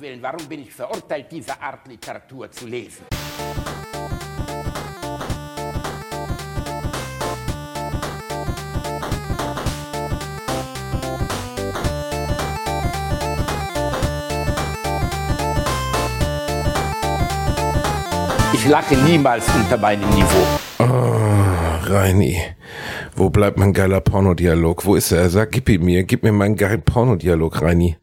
Willen, warum bin ich verurteilt, diese Art Literatur zu lesen? Ich lache niemals unter meinem Niveau. Oh, Reini. Wo bleibt mein geiler Pornodialog? Wo ist er? Sag, gib ihn mir. Gib mir meinen geilen Pornodialog, Reini.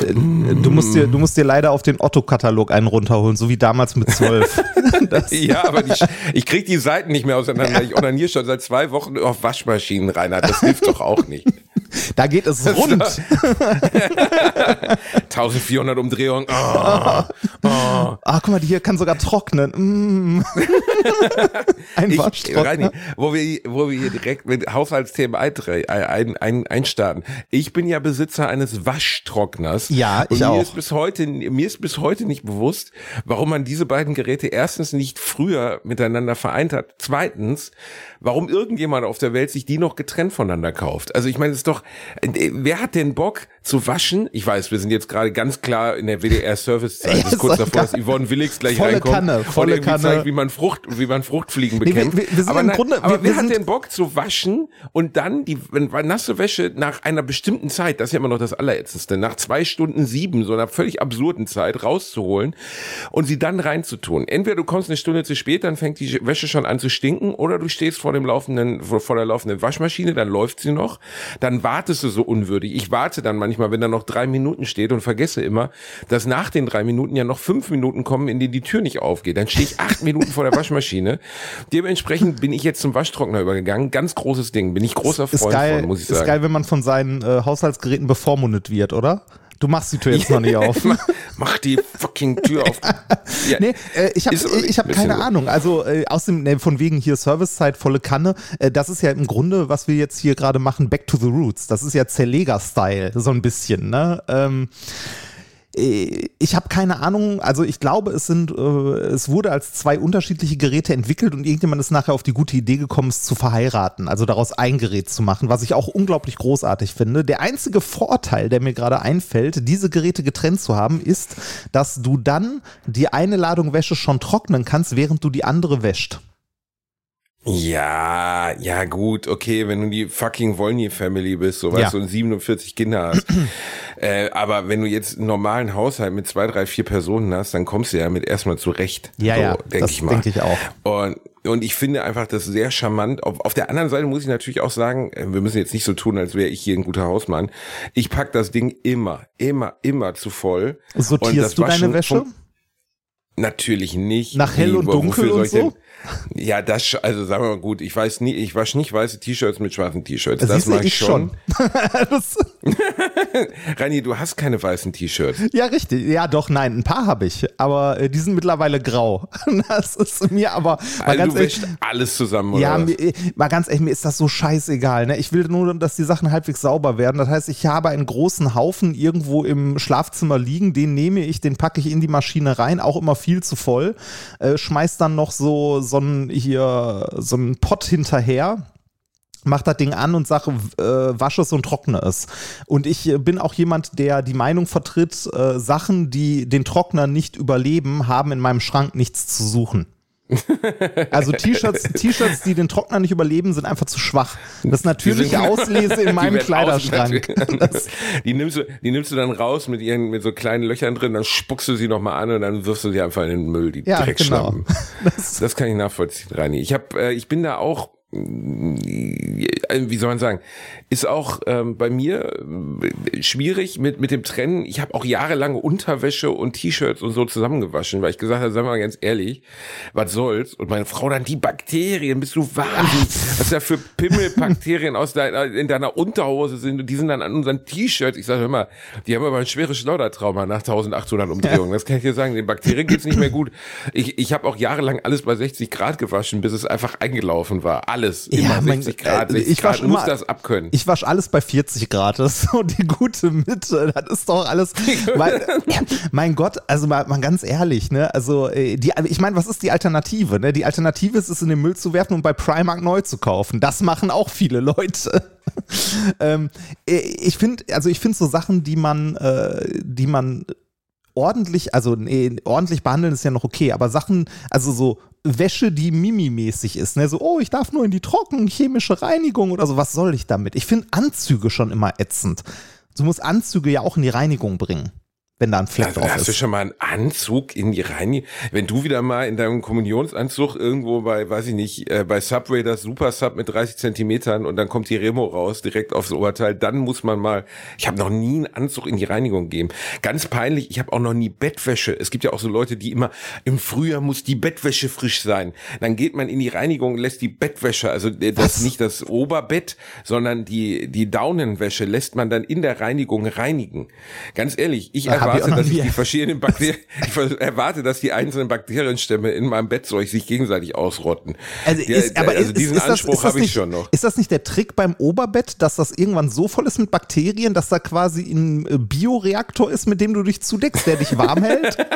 Du musst dir, du musst dir leider auf den Otto-Katalog einen runterholen, so wie damals mit zwölf. ja, aber die, ich krieg die Seiten nicht mehr auseinander. Ich onaniere schon seit zwei Wochen auf Waschmaschinen, Reinhard. Das hilft doch auch nicht. Da geht es rund. 1400 Umdrehungen. Oh, oh. Ah, guck mal, die hier kann sogar trocknen. Mm. Ein Waschtrockner. wo wir, wo wir hier direkt mit Haushaltsthemen ein, ein, einstarten. Ich bin ja Besitzer eines Waschtrockners. Ja, ich und mir auch. Ist bis heute, mir ist bis heute nicht bewusst, warum man diese beiden Geräte erstens nicht früher miteinander vereint hat. Zweitens, warum irgendjemand auf der Welt sich die noch getrennt voneinander kauft. Also ich meine, es ist doch, äh, wer hat denn Bock zu waschen? Ich weiß, wir sind jetzt gerade ganz klar in der WDR-Servicezeit. Das ist kurz davor, dass Yvonne Willigs gleich volle reinkommt Kanne, volle und Kanne. zeigt, wie man Frucht, wie man Fruchtfliegen bekämpft. Nee, wir, wir sind aber im Grunde, aber wir, wer hat denn Bock zu waschen und dann die wenn, nasse Wäsche nach einer bestimmten Zeit, das ist ja immer noch das Allerätzendste, nach zwei Stunden sieben, so einer völlig absurden Zeit rauszuholen und sie dann reinzutun. Entweder du kommst eine Stunde zu spät, dann fängt die Wäsche schon an zu stinken, oder du stehst vor dem laufenden, vor, der laufenden Waschmaschine, dann läuft sie noch, dann wartest du so unwürdig. Ich warte dann manchmal, wenn da noch drei Minuten steht und vergesse immer, dass nach den drei Minuten ja noch fünf Minuten kommen, in denen die Tür nicht aufgeht. Dann stehe ich acht Minuten vor der Waschmaschine. Dementsprechend bin ich jetzt zum Waschtrockner übergegangen. Ganz großes Ding. Bin ich großer Freund geil, von, muss ich sagen. Ist geil, wenn man von seinen äh, Haushaltsgeräten bevormundet wird, oder? Du machst die Tür jetzt noch nicht auf. mach, die fucking Tür auf. Ja, nee, äh, ich habe ich hab keine so. Ahnung. Also äh, aus dem, nee, von wegen hier Servicezeit, volle Kanne. Äh, das ist ja im Grunde, was wir jetzt hier gerade machen, Back to the Roots. Das ist ja Zerleger-Style, so ein bisschen. Ne? Ähm, äh, ich habe keine Ahnung, also ich glaube, es sind, äh, es wurde als zwei unterschiedliche Geräte entwickelt und irgendjemand ist nachher auf die gute Idee gekommen, es zu verheiraten, also daraus ein Gerät zu machen, was ich auch unglaublich großartig finde. Der einzige Vorteil, der mir gerade einfällt, diese Geräte getrennt zu haben, ist, dass du dann die eine Ladung Wäsche schon trocknen kannst, während du die andere wäscht. Ja, ja gut, okay, wenn du die fucking Wolny-Family bist, so weißt Ja. du, und 47 Kinder hast. äh, aber wenn du jetzt einen normalen Haushalt mit zwei, drei, vier Personen hast, dann kommst du ja mit erstmal zurecht. Ja, so, ja, denk das ich mal. denke ich auch. Und, und ich finde einfach das sehr charmant. Auf, auf der anderen Seite muss ich natürlich auch sagen, äh, wir müssen jetzt nicht so tun, als wäre ich hier ein guter Hausmann. Ich pack das Ding immer, immer, immer zu voll. Und Sortierst das du deine Wäsche? Natürlich nicht. Nach hell und dunkel und ich denn- so? Ja, das, also sagen wir mal gut, ich weiß nie, ich wasche nicht weiße T-Shirts mit schwarzen T-Shirts. Das du, mache ich schon. das, Rani, du hast keine weißen T-Shirts. ja, richtig. Ja, doch, nein, ein paar habe ich, aber äh, die sind mittlerweile grau. Das ist mir aber mal Also ganz du ehrlich, alles zusammen, oder Ja, mir, äh, mal ganz ehrlich, mir ist das so scheißegal. Ne? Ich will nur, dass die Sachen halbwegs sauber werden. Das heißt, ich habe einen großen Haufen irgendwo im Schlafzimmer liegen, den nehme ich, den packe ich in die Maschine rein, auch immer viel zu voll. Äh, schmeiß dann noch so, so ein hier, so einen Pott hinterher mach das Ding an und sage, äh, wasche es und trockne es. Und ich äh, bin auch jemand, der die Meinung vertritt, äh, Sachen, die den Trockner nicht überleben, haben in meinem Schrank nichts zu suchen. Also T-Shirts, T-Shirts, die den Trockner nicht überleben, sind einfach zu schwach. Das natürliche Auslese in meinem Kleiderschrank. die, nimmst du, die nimmst du dann raus mit ihren, mit so kleinen Löchern drin, dann spuckst du sie nochmal an und dann wirfst du sie einfach in den Müll, die Ja, Dreckschlappen. genau. Das, das kann ich nachvollziehen, Rani. Ich hab, äh, ich bin da auch, wie soll man sagen, ist auch ähm, bei mir äh, schwierig mit, mit dem Trennen. Ich habe auch jahrelang Unterwäsche und T-Shirts und so zusammengewaschen, weil ich gesagt habe, sag mal ganz ehrlich, was soll's? Und meine Frau dann, die Bakterien, bist du wahnsinnig, was da für Pimmelbakterien aus deiner, in deiner Unterhose sind und die sind dann an unseren T-Shirts. Ich sage, mal, die haben aber ein schweres Schleudertrauma nach 1800 Umdrehungen. Das kann ich dir sagen, den Bakterien geht's nicht mehr gut. Ich, ich habe auch jahrelang alles bei 60 Grad gewaschen, bis es einfach eingelaufen war. Alles, immer mein- 60 Grad, äh, 60 ich Grad, wasch musst immer- das abkönnen. ich wasche alles bei 40 Grad. Das ist so die gute Mitte. Das ist doch alles. Weil, mein Gott, also mal, mal ganz ehrlich, ne? Also, äh, die, ich meine, was ist die Alternative? Ne? Die Alternative ist es in den Müll zu werfen und bei Primark neu zu kaufen. Das machen auch viele Leute. ähm, äh, ich finde, also ich finde so Sachen, die man, äh, die man ordentlich, also nee, ordentlich behandeln ist ja noch okay, aber Sachen, also so Wäsche, die Mimi-mäßig ist, ne? So, oh, ich darf nur in die Trocken, chemische Reinigung oder so, was soll ich damit? Ich finde Anzüge schon immer ätzend. Du musst Anzüge ja auch in die Reinigung bringen wenn da ein Fleck also, drauf hast ist. du schon mal einen Anzug in die Reinigung? Wenn du wieder mal in deinem Kommunionsanzug irgendwo bei, weiß ich nicht, äh, bei Subway das Super Sub mit 30 Zentimetern und dann kommt die Remo raus, direkt aufs Oberteil, dann muss man mal, ich habe noch nie einen Anzug in die Reinigung gegeben. Ganz peinlich, ich habe auch noch nie Bettwäsche. Es gibt ja auch so Leute, die immer, im Frühjahr muss die Bettwäsche frisch sein. Dann geht man in die Reinigung und lässt die Bettwäsche, also äh, das Was? nicht das Oberbett, sondern die, die Daunenwäsche lässt man dann in der Reinigung reinigen. Ganz ehrlich, ich ich erwarte, dass ich die verschiedenen Bakterien, ich erwarte, dass die einzelnen Bakterienstämme in meinem Bettzeug sich gegenseitig ausrotten. Also, Der- ist, aber also ist, diesen ist das, Anspruch habe ich schon noch. Ist das nicht der Trick beim Oberbett, dass das irgendwann so voll ist mit Bakterien, dass da quasi ein äh, Bioreaktor ist, mit dem du dich zudeckst, der dich warm hält?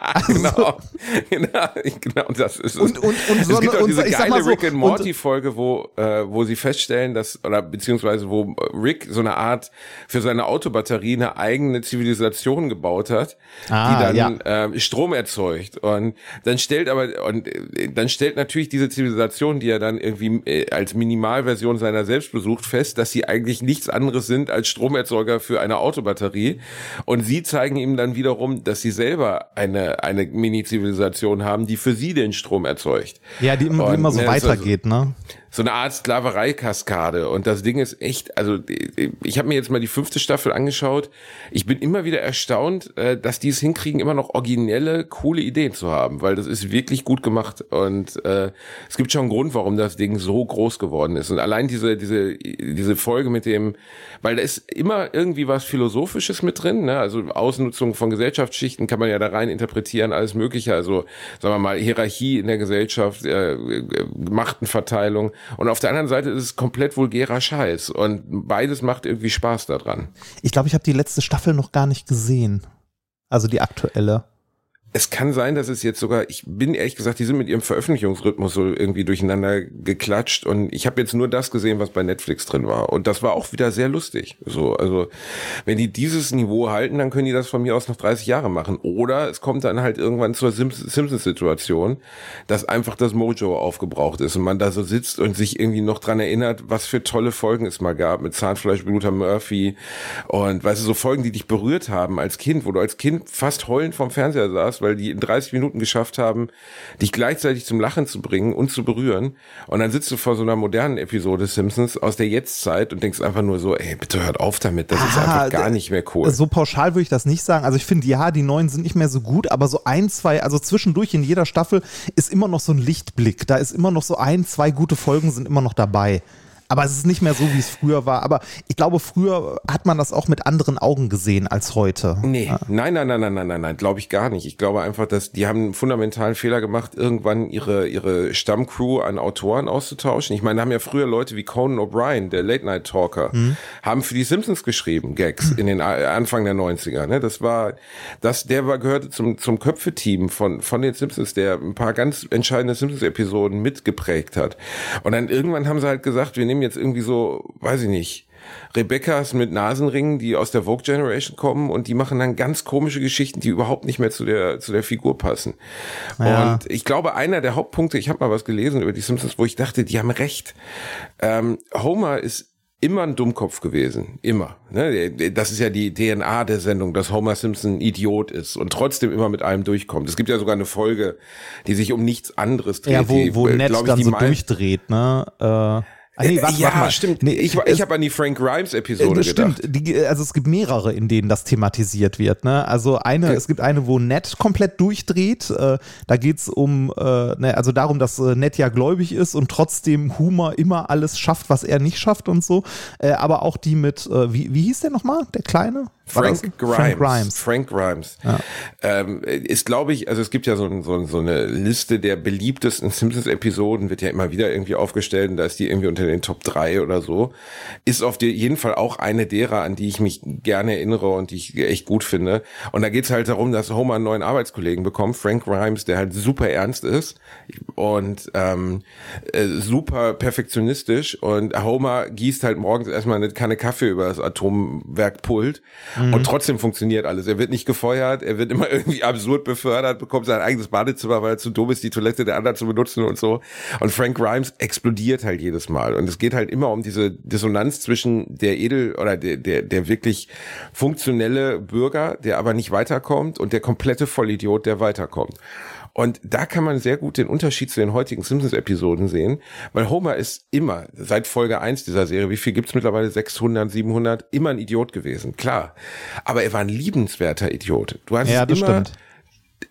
Also, Genau, genau, genau, das ist es. Und- und- und so es gibt eine- auch diese und geile so, Rick and Morty Folge, wo äh, wo sie feststellen, dass oder beziehungsweise wo Rick so eine Art für seine Autobatterie eine eigene Zivilisation gebaut hat, Ah, die dann ähm, Strom erzeugt und dann stellt aber und äh, dann stellt natürlich diese Zivilisation, die er dann irgendwie äh, als Minimalversion seiner selbst besucht, fest, dass sie eigentlich nichts anderes sind als Stromerzeuger für eine Autobatterie und sie zeigen ihm dann wiederum, dass sie selber eine eine Mini-Zivilisation haben, die für sie den Strom erzeugt. ja, die immer, Und, immer so weitergeht, ne? So eine Art Sklaverei-Kaskade. Und das Ding ist echt, also ich habe mir jetzt mal die fünfte Staffel angeschaut. Ich bin immer wieder erstaunt, äh, dass die es hinkriegen, immer noch originelle, coole Ideen zu haben, weil das ist wirklich gut gemacht. Und äh, es gibt schon einen Grund, warum das Ding so groß geworden ist. Und allein diese, diese, diese Folge mit dem, weil da ist immer irgendwie was Philosophisches mit drin, ne? Also Ausnutzung von Gesellschaftsschichten kann man ja da rein interpretieren, alles Mögliche. Also, sagen wir mal, Hierarchie in der Gesellschaft, äh, Machtenverteilung. Und auf der anderen Seite ist es komplett vulgärer Scheiß. Und beides macht irgendwie Spaß daran. Ich glaube, ich habe die letzte Staffel noch gar nicht gesehen. Also die aktuelle. Es kann sein, dass es jetzt sogar, ich bin ehrlich gesagt, die sind mit ihrem Veröffentlichungsrhythmus so irgendwie durcheinander geklatscht und ich habe jetzt nur das gesehen, was bei Netflix drin war und das war auch wieder sehr lustig. So, also wenn die dieses Niveau halten, dann können die das von mir aus noch 30 Jahre machen oder es kommt dann halt irgendwann zur Sims- Simpsons-Situation, dass einfach das Mojo aufgebraucht ist und man da so sitzt und sich irgendwie noch dran erinnert, was für tolle Folgen es mal gab mit Zahnfleischbluter Murphy und weißt du, so Folgen, die dich berührt haben als Kind, wo du als Kind fast heulend vom Fernseher saßt, weil die in 30 Minuten geschafft haben, dich gleichzeitig zum Lachen zu bringen und zu berühren. Und dann sitzt du vor so einer modernen Episode Simpsons aus der Jetztzeit und denkst einfach nur so, ey, bitte hört auf damit, das ist Ah, einfach gar nicht mehr cool. So pauschal würde ich das nicht sagen. Also ich finde, ja, die neuen sind nicht mehr so gut, aber so ein, zwei, also zwischendurch in jeder Staffel ist immer noch so ein Lichtblick. Da ist immer noch so ein, zwei gute Folgen sind immer noch dabei. Aber es ist nicht mehr so, wie es früher war. Aber ich glaube, früher hat man das auch mit anderen Augen gesehen als heute. Nee, nein, nein, nein, nein, nein, nein, nein, glaube ich gar nicht. Ich glaube einfach, dass die haben einen fundamentalen Fehler gemacht, irgendwann ihre, ihre Stammcrew an Autoren auszutauschen. Ich meine, da haben ja früher Leute wie Conan O'Brien, der Late-Night-Talker, haben für die Simpsons geschrieben, Gags, in den A- Anfang der 90er. Ne? Das war, das, der war, gehörte zum, zum Köpfe-Team von, von den Simpsons, der ein paar ganz entscheidende Simpsons-Episoden mitgeprägt hat. Und dann irgendwann haben sie halt gesagt, wir nehmen jetzt irgendwie so, weiß ich nicht, Rebecca's mit Nasenringen, die aus der Vogue Generation kommen und die machen dann ganz komische Geschichten, die überhaupt nicht mehr zu der zu der Figur passen. Ja. Und ich glaube, einer der Hauptpunkte, ich habe mal was gelesen über die Simpsons, wo ich dachte, die haben recht. Ähm, Homer ist immer ein Dummkopf gewesen, immer. Ne? Das ist ja die DNA der Sendung, dass Homer Simpson ein Idiot ist und trotzdem immer mit allem durchkommt. Es gibt ja sogar eine Folge, die sich um nichts anderes dreht. Ja, wo, wo äh, Ned dann so durchdreht, ne? Äh, ah, nee, warte, ja, warte stimmt. Nee, ich es- ich habe an die Frank Grimes Episode Äh, gedacht. Stimmt, die, also es gibt mehrere, in denen das thematisiert wird. Ne? Also eine, Okay. es gibt eine, wo Ned komplett durchdreht. Äh, da geht's um, äh, ne, also darum, dass äh, Ned ja gläubig ist und trotzdem Humor immer alles schafft, was er nicht schafft und so. Äh, aber auch die mit, äh, wie, wie hieß der nochmal, der Kleine? Frank Grimes. Frank Grimes. Frank Grimes. Ähm, ist, glaube ich, also es gibt ja so, so, so eine Liste der beliebtesten Simpsons-Episoden, wird ja immer wieder irgendwie aufgestellt und da ist die irgendwie unter den Top 3 oder so. Ist auf jeden Fall auch eine derer, an die ich mich gerne erinnere und die ich echt gut finde. Und da geht's halt darum, dass Homer einen neuen Arbeitskollegen bekommt, Frank Grimes, der halt super ernst ist und ähm, äh, super perfektionistisch und Homer gießt halt morgens erstmal eine Kanne Kaffee über das Atomwerkpult Mhm. Und trotzdem funktioniert alles. Er wird nicht gefeuert, er wird immer irgendwie absurd befördert, bekommt sein eigenes Badezimmer, weil er zu dumm ist, die Toilette der anderen zu benutzen und so. Und Frank Grimes explodiert halt jedes Mal. Und es geht halt immer um diese Dissonanz zwischen der edel oder der, der, der wirklich funktionelle Bürger, der aber nicht weiterkommt und der komplette Vollidiot, der weiterkommt. Und da kann man sehr gut den Unterschied zu den heutigen Simpsons-Episoden sehen, weil Homer ist immer, seit Folge 1 dieser Serie, wie viel gibt's mittlerweile? 600, 700, immer ein Idiot gewesen, klar. Aber er war ein liebenswerter Idiot. Du hast Ja, immer, stimmt.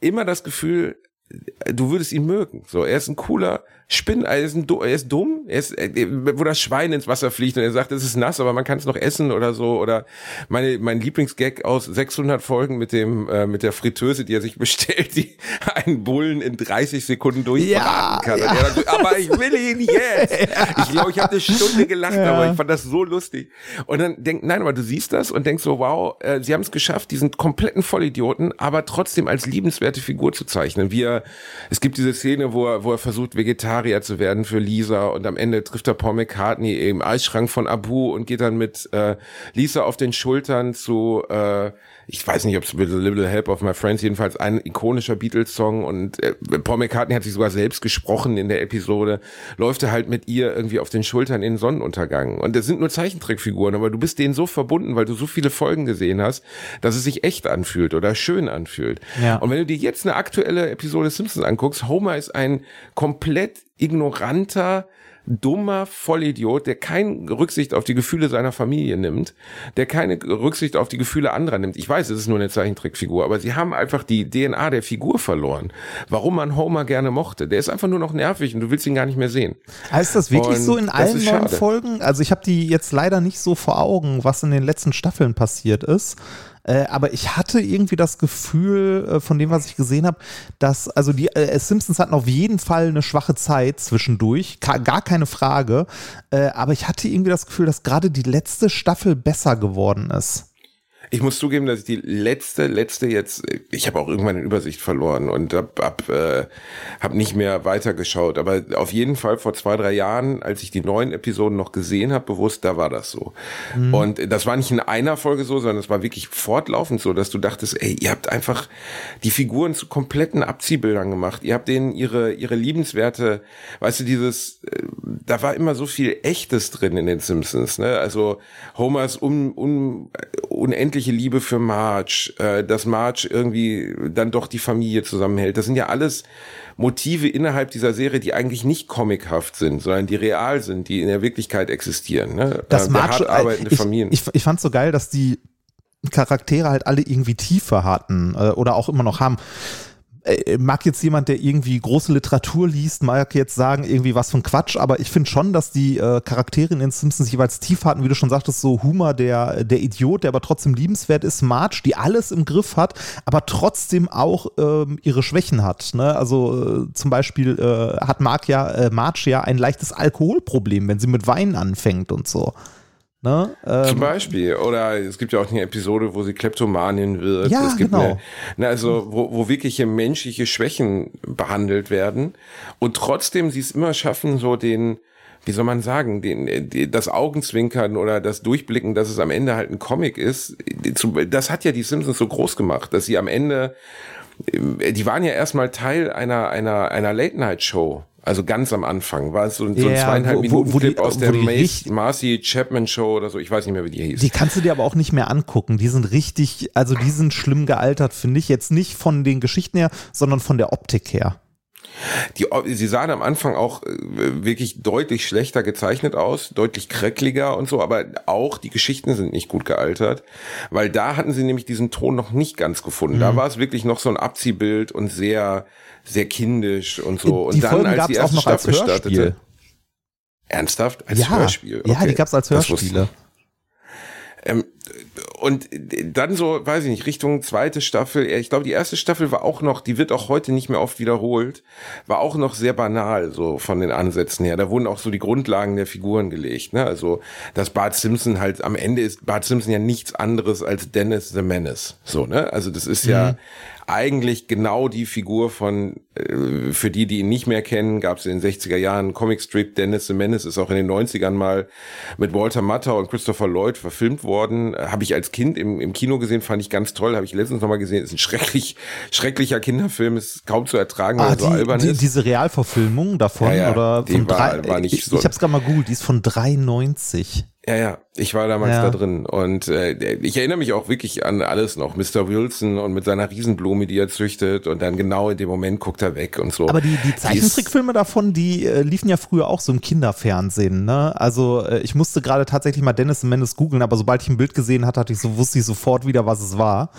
immer das Gefühl, du würdest ihn mögen. So, er ist ein cooler Spinn, er ist, ein, er ist dumm, er ist, äh, wo das Schwein ins Wasser fliegt und er sagt, es ist nass, aber man kann es noch essen oder so. Oder meine, mein Lieblingsgag aus 600 Folgen mit dem, äh, mit der Fritteuse, die er sich bestellt, die einen Bullen in 30 Sekunden durchbraten Ja, kann. ja. Dann aber ich will ihn jetzt. Ich glaube, ich habe eine Stunde gelacht, Ja. aber ich fand das so lustig. Und dann denk, nein, aber du siehst das und denkst so, wow, äh, sie haben es geschafft, diesen kompletten Vollidioten, aber trotzdem als liebenswerte Figur zu zeichnen. Wie er, es gibt diese Szene, wo er, wo er versucht, Vegetarier zu werden für Lisa und am Ende trifft er Paul McCartney im Eisschrank von Abu und geht dann mit äh, Lisa auf den Schultern zu, äh, ich weiß nicht, ob es With a Little Help of My Friends, jedenfalls ein ikonischer Beatles-Song und äh, Paul McCartney hat sich sogar selbst gesprochen in der Episode, läuft er halt mit ihr irgendwie auf den Schultern in den Sonnenuntergang. Und das sind nur Zeichentrickfiguren, aber du bist denen so verbunden, weil du so viele Folgen gesehen hast, dass es sich echt anfühlt oder schön anfühlt. Ja. Und wenn du dir jetzt eine aktuelle Episode Simpsons anguckst, Homer ist ein komplett ignoranter, dummer Vollidiot, der keine Rücksicht auf die Gefühle seiner Familie nimmt, der keine Rücksicht auf die Gefühle anderer nimmt. Ich weiß, es ist nur eine Zeichentrickfigur, aber sie haben einfach die DNA der Figur verloren. Warum man Homer gerne mochte. Der ist einfach nur noch nervig und du willst ihn gar nicht mehr sehen. Heißt das wirklich Und so in allen neuen. Folgen? Also ich habe die jetzt leider nicht so vor Augen, was in den letzten Staffeln passiert ist. Äh, aber ich hatte irgendwie das Gefühl, äh, von dem, was ich gesehen habe, dass, also die äh, Simpsons hatten auf jeden Fall eine schwache Zeit zwischendurch, ka- gar keine Frage. Äh, aber ich hatte irgendwie das Gefühl, dass gerade die letzte Staffel besser geworden ist. Ich muss zugeben, dass ich die letzte, letzte jetzt, ich habe auch irgendwann eine Übersicht verloren und hab, hab, äh, hab nicht mehr weitergeschaut. Aber auf jeden Fall vor zwei, drei Jahren, als ich die neuen Episoden noch gesehen habe, bewusst, da war das so. Und das war nicht in einer Folge so, sondern es war wirklich fortlaufend so, dass du dachtest, ey, ihr habt einfach die Figuren zu kompletten Abziehbildern gemacht. Ihr habt denen ihre, ihre liebenswerte, weißt du, dieses, äh, da war immer so viel Echtes drin in den Simpsons, ne? Also Homers un, un, unendliche Liebe für Marge, äh, dass Marge irgendwie dann doch die Familie zusammenhält. Das sind ja alles Motive innerhalb dieser Serie, die eigentlich nicht comichaft sind, sondern die real sind, die in der Wirklichkeit existieren. Ne? Das Äh, mag der hart schon- arbeitende ich, Familien. Ich, ich fand so geil, dass die Charaktere halt alle irgendwie Tiefe hatten äh, oder auch immer noch haben. Äh, Mag jetzt jemand, der irgendwie große Literatur liest, mag jetzt sagen, irgendwie was von Quatsch, aber ich finde schon, dass die äh, Charaktere in den Simpsons jeweils tief hatten, wie du schon sagtest, so Humor, der, der Idiot, der aber trotzdem liebenswert ist, Marge, die alles im Griff hat, aber trotzdem auch ähm, ihre Schwächen hat. Ne? Also äh, zum Beispiel äh, hat Mark ja, äh, Marge ja ein leichtes Alkoholproblem, wenn sie mit Wein anfängt und so. Ne? Zum Ähm, Beispiel. Oder es gibt ja auch eine Episode, wo sie Kleptomanin wird. Ja, es gibt genau. eine, ne, also wo, wo wirkliche menschliche Schwächen behandelt werden und trotzdem sie es immer schaffen, so den, wie soll man sagen, den, die, das Augenzwinkern oder das Durchblicken, dass es am Ende halt ein Comic ist. Das hat ja die Simpsons so groß gemacht, dass sie am Ende, die waren ja erstmal Teil einer, einer, einer Late-Night-Show. Also ganz am Anfang war es so, so ein Ja, zweieinhalb wo- Minuten wo die- Clip aus wo der die Mace, Marcy Chapman Show oder so. Ich weiß nicht mehr, wie die hieß. Die kannst du dir aber auch nicht mehr angucken. Die sind richtig, also die sind schlimm gealtert, finde ich. Jetzt nicht von den Geschichten her, sondern von der Optik her. Die, sie sahen am Anfang auch äh, wirklich deutlich schlechter gezeichnet aus, deutlich kräckliger und so, aber auch die Geschichten sind nicht gut gealtert, weil da hatten sie nämlich diesen Ton noch nicht ganz gefunden. Mhm. Da war es wirklich noch so ein Abziehbild und sehr, sehr kindisch und so. Und die dann, Folgen als gab die es auch erste Staffel startete, ernsthaft als ja, Hörspiel. ja, Okay. die gab es als Hörspiele. ähm, und dann so, weiß ich nicht, Richtung zweite Staffel. Ich glaube, die erste Staffel war auch noch, die wird auch heute nicht mehr oft wiederholt, war auch noch sehr banal, so von den Ansätzen her. Da wurden auch so die Grundlagen der Figuren gelegt. Ne? Also, dass Bart Simpson halt, am Ende ist Bart Simpson ja nichts anderes als Dennis the Menace. So, ne? Also, das ist ja eigentlich genau die Figur von, äh, für die, die ihn nicht mehr kennen, gab es in den 60er Jahren Comicstrip, Dennis the Menace ist auch in den 90ern mal mit Walter Matthau und Christopher Lloyd verfilmt worden. Habe ich als Kind im, im Kino gesehen, fand ich ganz toll, habe ich letztens nochmal gesehen, ist ein schrecklich, schrecklicher Kinderfilm, ist kaum zu ertragen, weil Ah, so die, albern die, ist. diese Realverfilmung davon Ja, ja, oder von war- drei, war nicht ich, so- ich hab's gerade mal googelt, die ist von 93. Ja, ja, ich war damals Ja. da drin und äh, ich erinnere mich auch wirklich an alles noch. Mr. Wilson und mit seiner Riesenblume, die er züchtet und dann genau in dem Moment guckt er weg und so. Aber die, die Zeichentrickfilme davon, die äh, liefen ja früher auch so im Kinderfernsehen. Ne? Also äh, ich musste gerade tatsächlich mal Dennis Menace googeln, aber sobald ich ein Bild gesehen hatte, hatte ich so, wusste ich sofort wieder, was es war.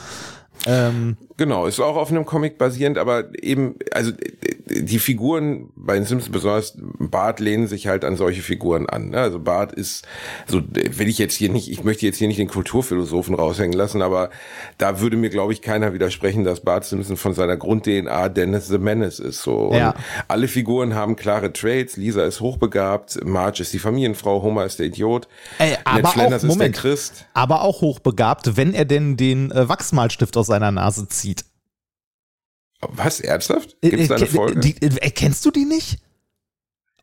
Ähm, Genau, ist auch auf einem Comic basierend, aber eben, also äh, die Figuren bei den Simpsons, besonders Bart, lehnen sich halt an solche Figuren an. ne? Also Bart ist, so will ich jetzt hier nicht, ich möchte jetzt hier nicht den Kulturphilosophen raushängen lassen, aber da würde mir, glaube ich, keiner widersprechen, dass Bart Simpson von seiner Grund-DNA Dennis the Menace ist. So. Und Ja. alle Figuren haben klare Traits. Lisa ist hochbegabt, Marge ist die Familienfrau, Homer ist der Idiot, Ey, aber Ned Flanders auch- ist der Moment. Christ. aber auch hochbegabt, wenn er denn den äh, Wachsmalstift aus seiner Nase zieht. Was, ernsthaft? Gibt es da eine Äh, Folge? Die, äh, kennst du die nicht?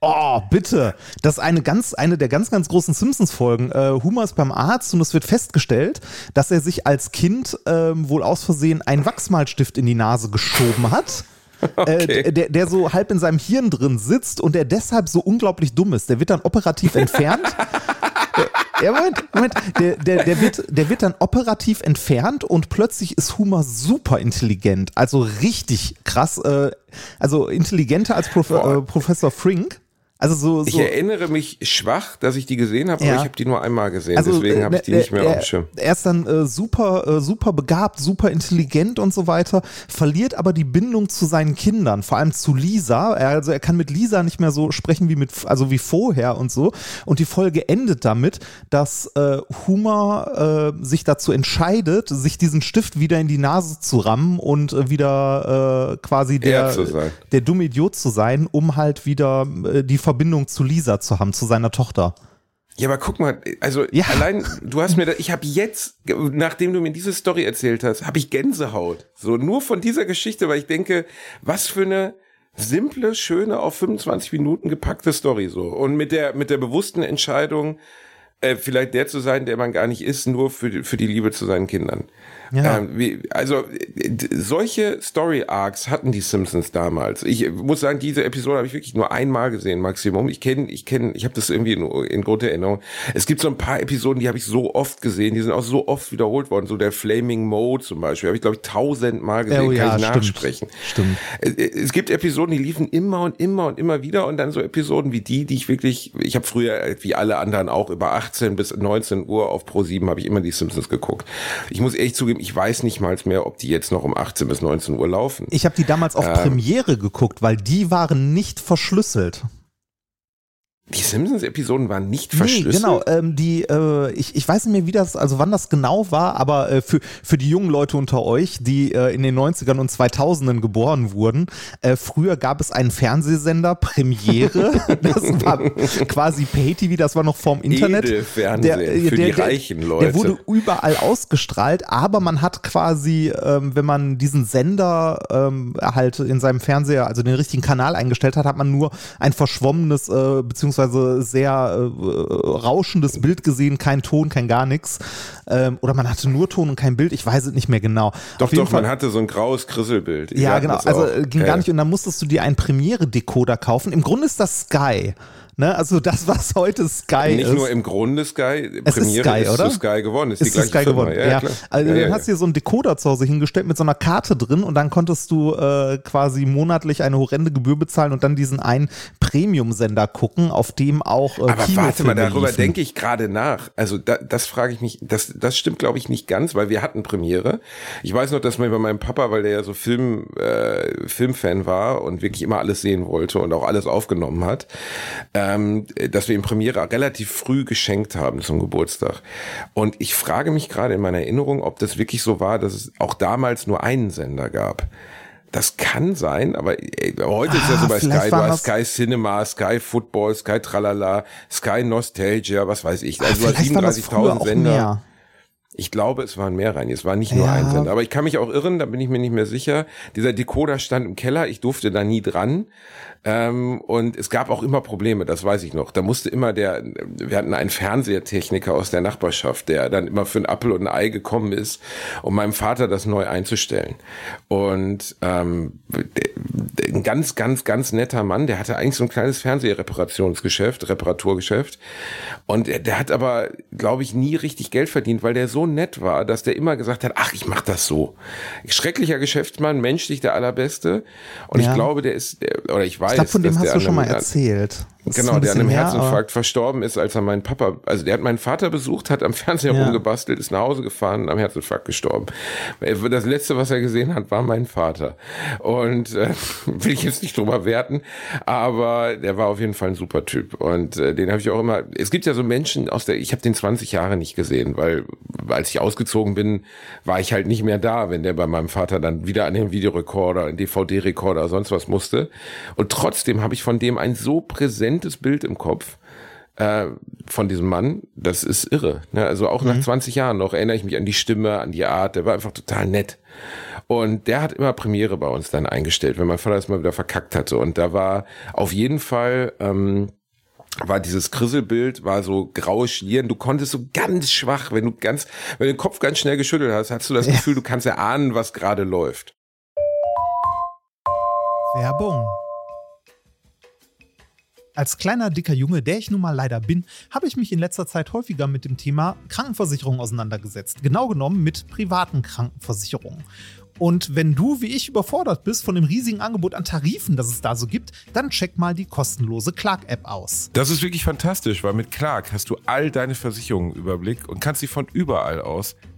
Oh, bitte. Das ist eine ganz, eine der ganz, ganz großen Simpsons-Folgen. Äh, Homer ist beim Arzt und es wird festgestellt, dass er sich als Kind ähm, wohl aus Versehen einen Wachsmalstift in die Nase geschoben hat. Okay. Äh, der, der so halb in seinem Hirn drin sitzt und der deshalb so unglaublich dumm ist. Der wird dann operativ entfernt. Ja, Moment, Moment. Der, der, der, wird, der wird dann operativ entfernt und plötzlich ist Homer super intelligent. Also richtig krass. Äh, also intelligenter als Prof äh, Professor Frink. Also so. Ich so erinnere mich schwach, dass ich die gesehen habe, Ja. aber ich habe die nur einmal gesehen, also, deswegen äh, habe ich die er- nicht mehr auf er, dem Schirm. Er ist dann äh, super, äh, super begabt, super intelligent und so weiter, verliert aber die Bindung zu seinen Kindern, vor allem zu Lisa. Er, also er kann mit Lisa nicht mehr so sprechen wie mit, also wie vorher und so. Und die Folge endet damit, dass äh, Homer äh, sich dazu entscheidet, sich diesen Stift wieder in die Nase zu rammen und äh, wieder äh, quasi der, Er der dumme Idiot zu sein, um halt wieder äh, die Verbindung zu Lisa zu haben, zu seiner Tochter. Ja, aber guck mal, also Ja. allein, du hast mir, da, ich habe jetzt, nachdem du mir diese Story erzählt hast, habe ich Gänsehaut. So nur von dieser Geschichte, weil ich denke, was für eine simple, schöne, auf 25 Minuten gepackte Story so. Und mit der, mit der bewussten Entscheidung, äh, vielleicht der zu sein, der man gar nicht ist, nur für, die- für die Liebe zu seinen Kindern. Ja. Ähm, wie, also äh, solche Story Arcs hatten die Simpsons damals. Ich muss sagen, diese Episode habe ich wirklich nur einmal gesehen, Maximum. Ich kenne, ich kenne, ich habe das irgendwie in, in Grunderinnerung. Es gibt so ein paar Episoden, die habe ich so oft gesehen, die sind auch so oft wiederholt worden. So der Flaming Mode zum Beispiel, habe ich glaube ich tausendmal gesehen, Oh ja, kann ich stimmt. nachsprechen. Stimmt. Es, es gibt Episoden, die liefen immer und immer und immer wieder und dann so Episoden wie die, die ich wirklich, ich habe früher äh, wie alle anderen auch über 18 bis 19 Uhr auf Pro 7 habe ich immer die Simpsons geguckt. Ich muss ehrlich zugeben, ich weiß nicht mal mehr, ob die jetzt noch um 18 bis 19 Uhr laufen. Ich habe die damals auf Ähm. Premiere geguckt, weil die waren nicht verschlüsselt. Die Simpsons-Episoden waren nicht Nee, verschlüsselt. genau. Ähm, die, äh, ich, ich weiß nicht mehr, wie das, also wann das genau war, aber äh, für, für die jungen Leute unter euch, die äh, in den 90ern und 2000ern geboren wurden, äh, früher gab es einen Fernsehsender, Premiere, das war quasi Pay-TV, das war noch vorm Internet. Edelfernsehen äh, für die reichen Leute. Der wurde überall ausgestrahlt, aber man hat quasi, ähm, wenn man diesen Sender ähm, halt in seinem Fernseher, also den richtigen Kanal eingestellt hat, hat man nur ein verschwommenes, äh, beziehungsweise sehr äh, rauschendes Bild gesehen, kein Ton, kein gar nichts. Ähm, oder man hatte nur Ton und kein Bild, ich weiß es nicht mehr genau. doch, doch, Fall, man hatte so ein graues Krisselbild. Ja, genau. Also auch. äh, ging Ja, gar nicht. Und dann musstest du dir einen Premiere-Decoder kaufen. Im Grunde ist das Sky. Ne? Also das, was heute Sky Nicht ist. nur im Grunde Sky, Es ist Premiere Sky, ist oder? zu Sky geworden, ist, ist die gleiche Sky Firma. geworden. Ja, Ja. Also ja, dann ja, hast du dir so einen Decoder zu Hause hingestellt mit so einer Karte drin und dann konntest du äh, quasi monatlich eine horrende Gebühr bezahlen und dann diesen einen Premium-Sender gucken, auf dem auch äh, Aber warte mal, Kinofilme darüber liefen. denke ich gerade nach. Also da, das frage ich mich, das, das stimmt glaube ich nicht ganz, weil wir hatten Premiere. Ich weiß noch, dass man bei meinem Papa, weil der ja so Film, äh, Filmfan war und wirklich immer alles sehen wollte und auch alles aufgenommen hat, ähm, dass wir ihm Premiere relativ früh geschenkt haben zum Geburtstag. Und ich frage mich gerade in meiner Erinnerung, ob das wirklich so war, dass es auch damals nur einen Sender gab. Das kann sein, aber äh, heute ist ja Ah, so bei vielleicht Sky, du hast das- Sky Cinema, Sky Football, Sky Tralala, Sky Nostalgia, was weiß ich. Ah, Also du hast das früher 37.000 auch Sender. Ich glaube, es waren mehr rein. Es war nicht nur Ja. ein Sender. Aber ich kann mich auch irren, da bin ich mir nicht mehr sicher. Dieser Decoder stand im Keller, ich durfte da nie dran. Ähm, und es gab auch immer Probleme, das weiß ich noch. Da musste immer der, wir hatten einen Fernsehtechniker aus der Nachbarschaft, der dann immer für ein Apfel und ein Ei gekommen ist, um meinem Vater das neu einzustellen. Und ähm, ein ganz, ganz, ganz netter Mann, der hatte eigentlich so ein kleines Fernsehreparationsgeschäft, Reparaturgeschäft. Und der, der hat aber, glaube ich, nie richtig Geld verdient, weil der so nett war, dass der immer gesagt hat, ach, ich mach das so. Schrecklicher Geschäftsmann, menschlich der allerbeste. Und Ja. ich glaube, der ist, der, oder ich weiß, Ich glaube, von dem hast du schon mal erzählt. Genau, ein der an einem her, Herzinfarkt verstorben ist, als er meinen Papa, also der hat meinen Vater besucht, hat am Fernseher Ja. rumgebastelt, ist nach Hause gefahren, am Herzinfarkt gestorben. Das letzte, was er gesehen hat, war mein Vater. Und äh, will ich jetzt nicht drüber werten, aber der war auf jeden Fall ein super Typ. Und äh, den habe ich auch immer. Es gibt ja so Menschen aus der, ich habe den 20 Jahre nicht gesehen, weil als ich ausgezogen bin, war ich halt nicht mehr da, wenn der bei meinem Vater dann wieder an den Videorekorder, den DVD-Rekorder, sonst was musste. Und trotzdem habe ich von dem ein so präsentes Bild im Kopf äh, von diesem Mann, das ist irre. Ne? Also auch nach 20 Jahren noch erinnere ich mich an die Stimme, an die Art, der war einfach total nett. Und der hat immer Premiere bei uns dann eingestellt, wenn mein Vater das mal wieder verkackt hatte. Und da war auf jeden Fall, ähm, war dieses Krisselbild, war so graue Schlieren. Du konntest so ganz schwach, wenn du ganz, wenn du den Kopf ganz schnell geschüttelt hast, hast du das Gefühl, du kannst erahnen, was gerade läuft. Werbung. Als kleiner, dicker Junge, der ich nun mal leider bin, habe ich mich in letzter Zeit häufiger mit dem Thema Krankenversicherung auseinandergesetzt. Genau genommen mit privaten Krankenversicherungen. Und wenn du wie ich überfordert bist von dem riesigen Angebot an Tarifen, das es da so gibt, dann check mal die kostenlose Clark-App aus. Das ist wirklich fantastisch, weil mit Clark hast du all deine Versicherungen im Überblick und kannst sie von überall aus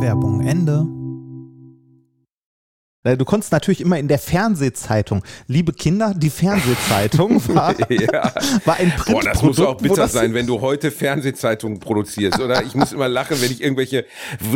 Werbung Ende. Äh, Du konntest natürlich immer in der Fernsehzeitung, liebe Kinder, die Fernsehzeitung war, Ja. war ein Boah, das muss auch Printprodukt, bitter sein, wenn du heute Fernsehzeitungen produzierst, oder? Ich muss immer lachen, wenn ich irgendwelche,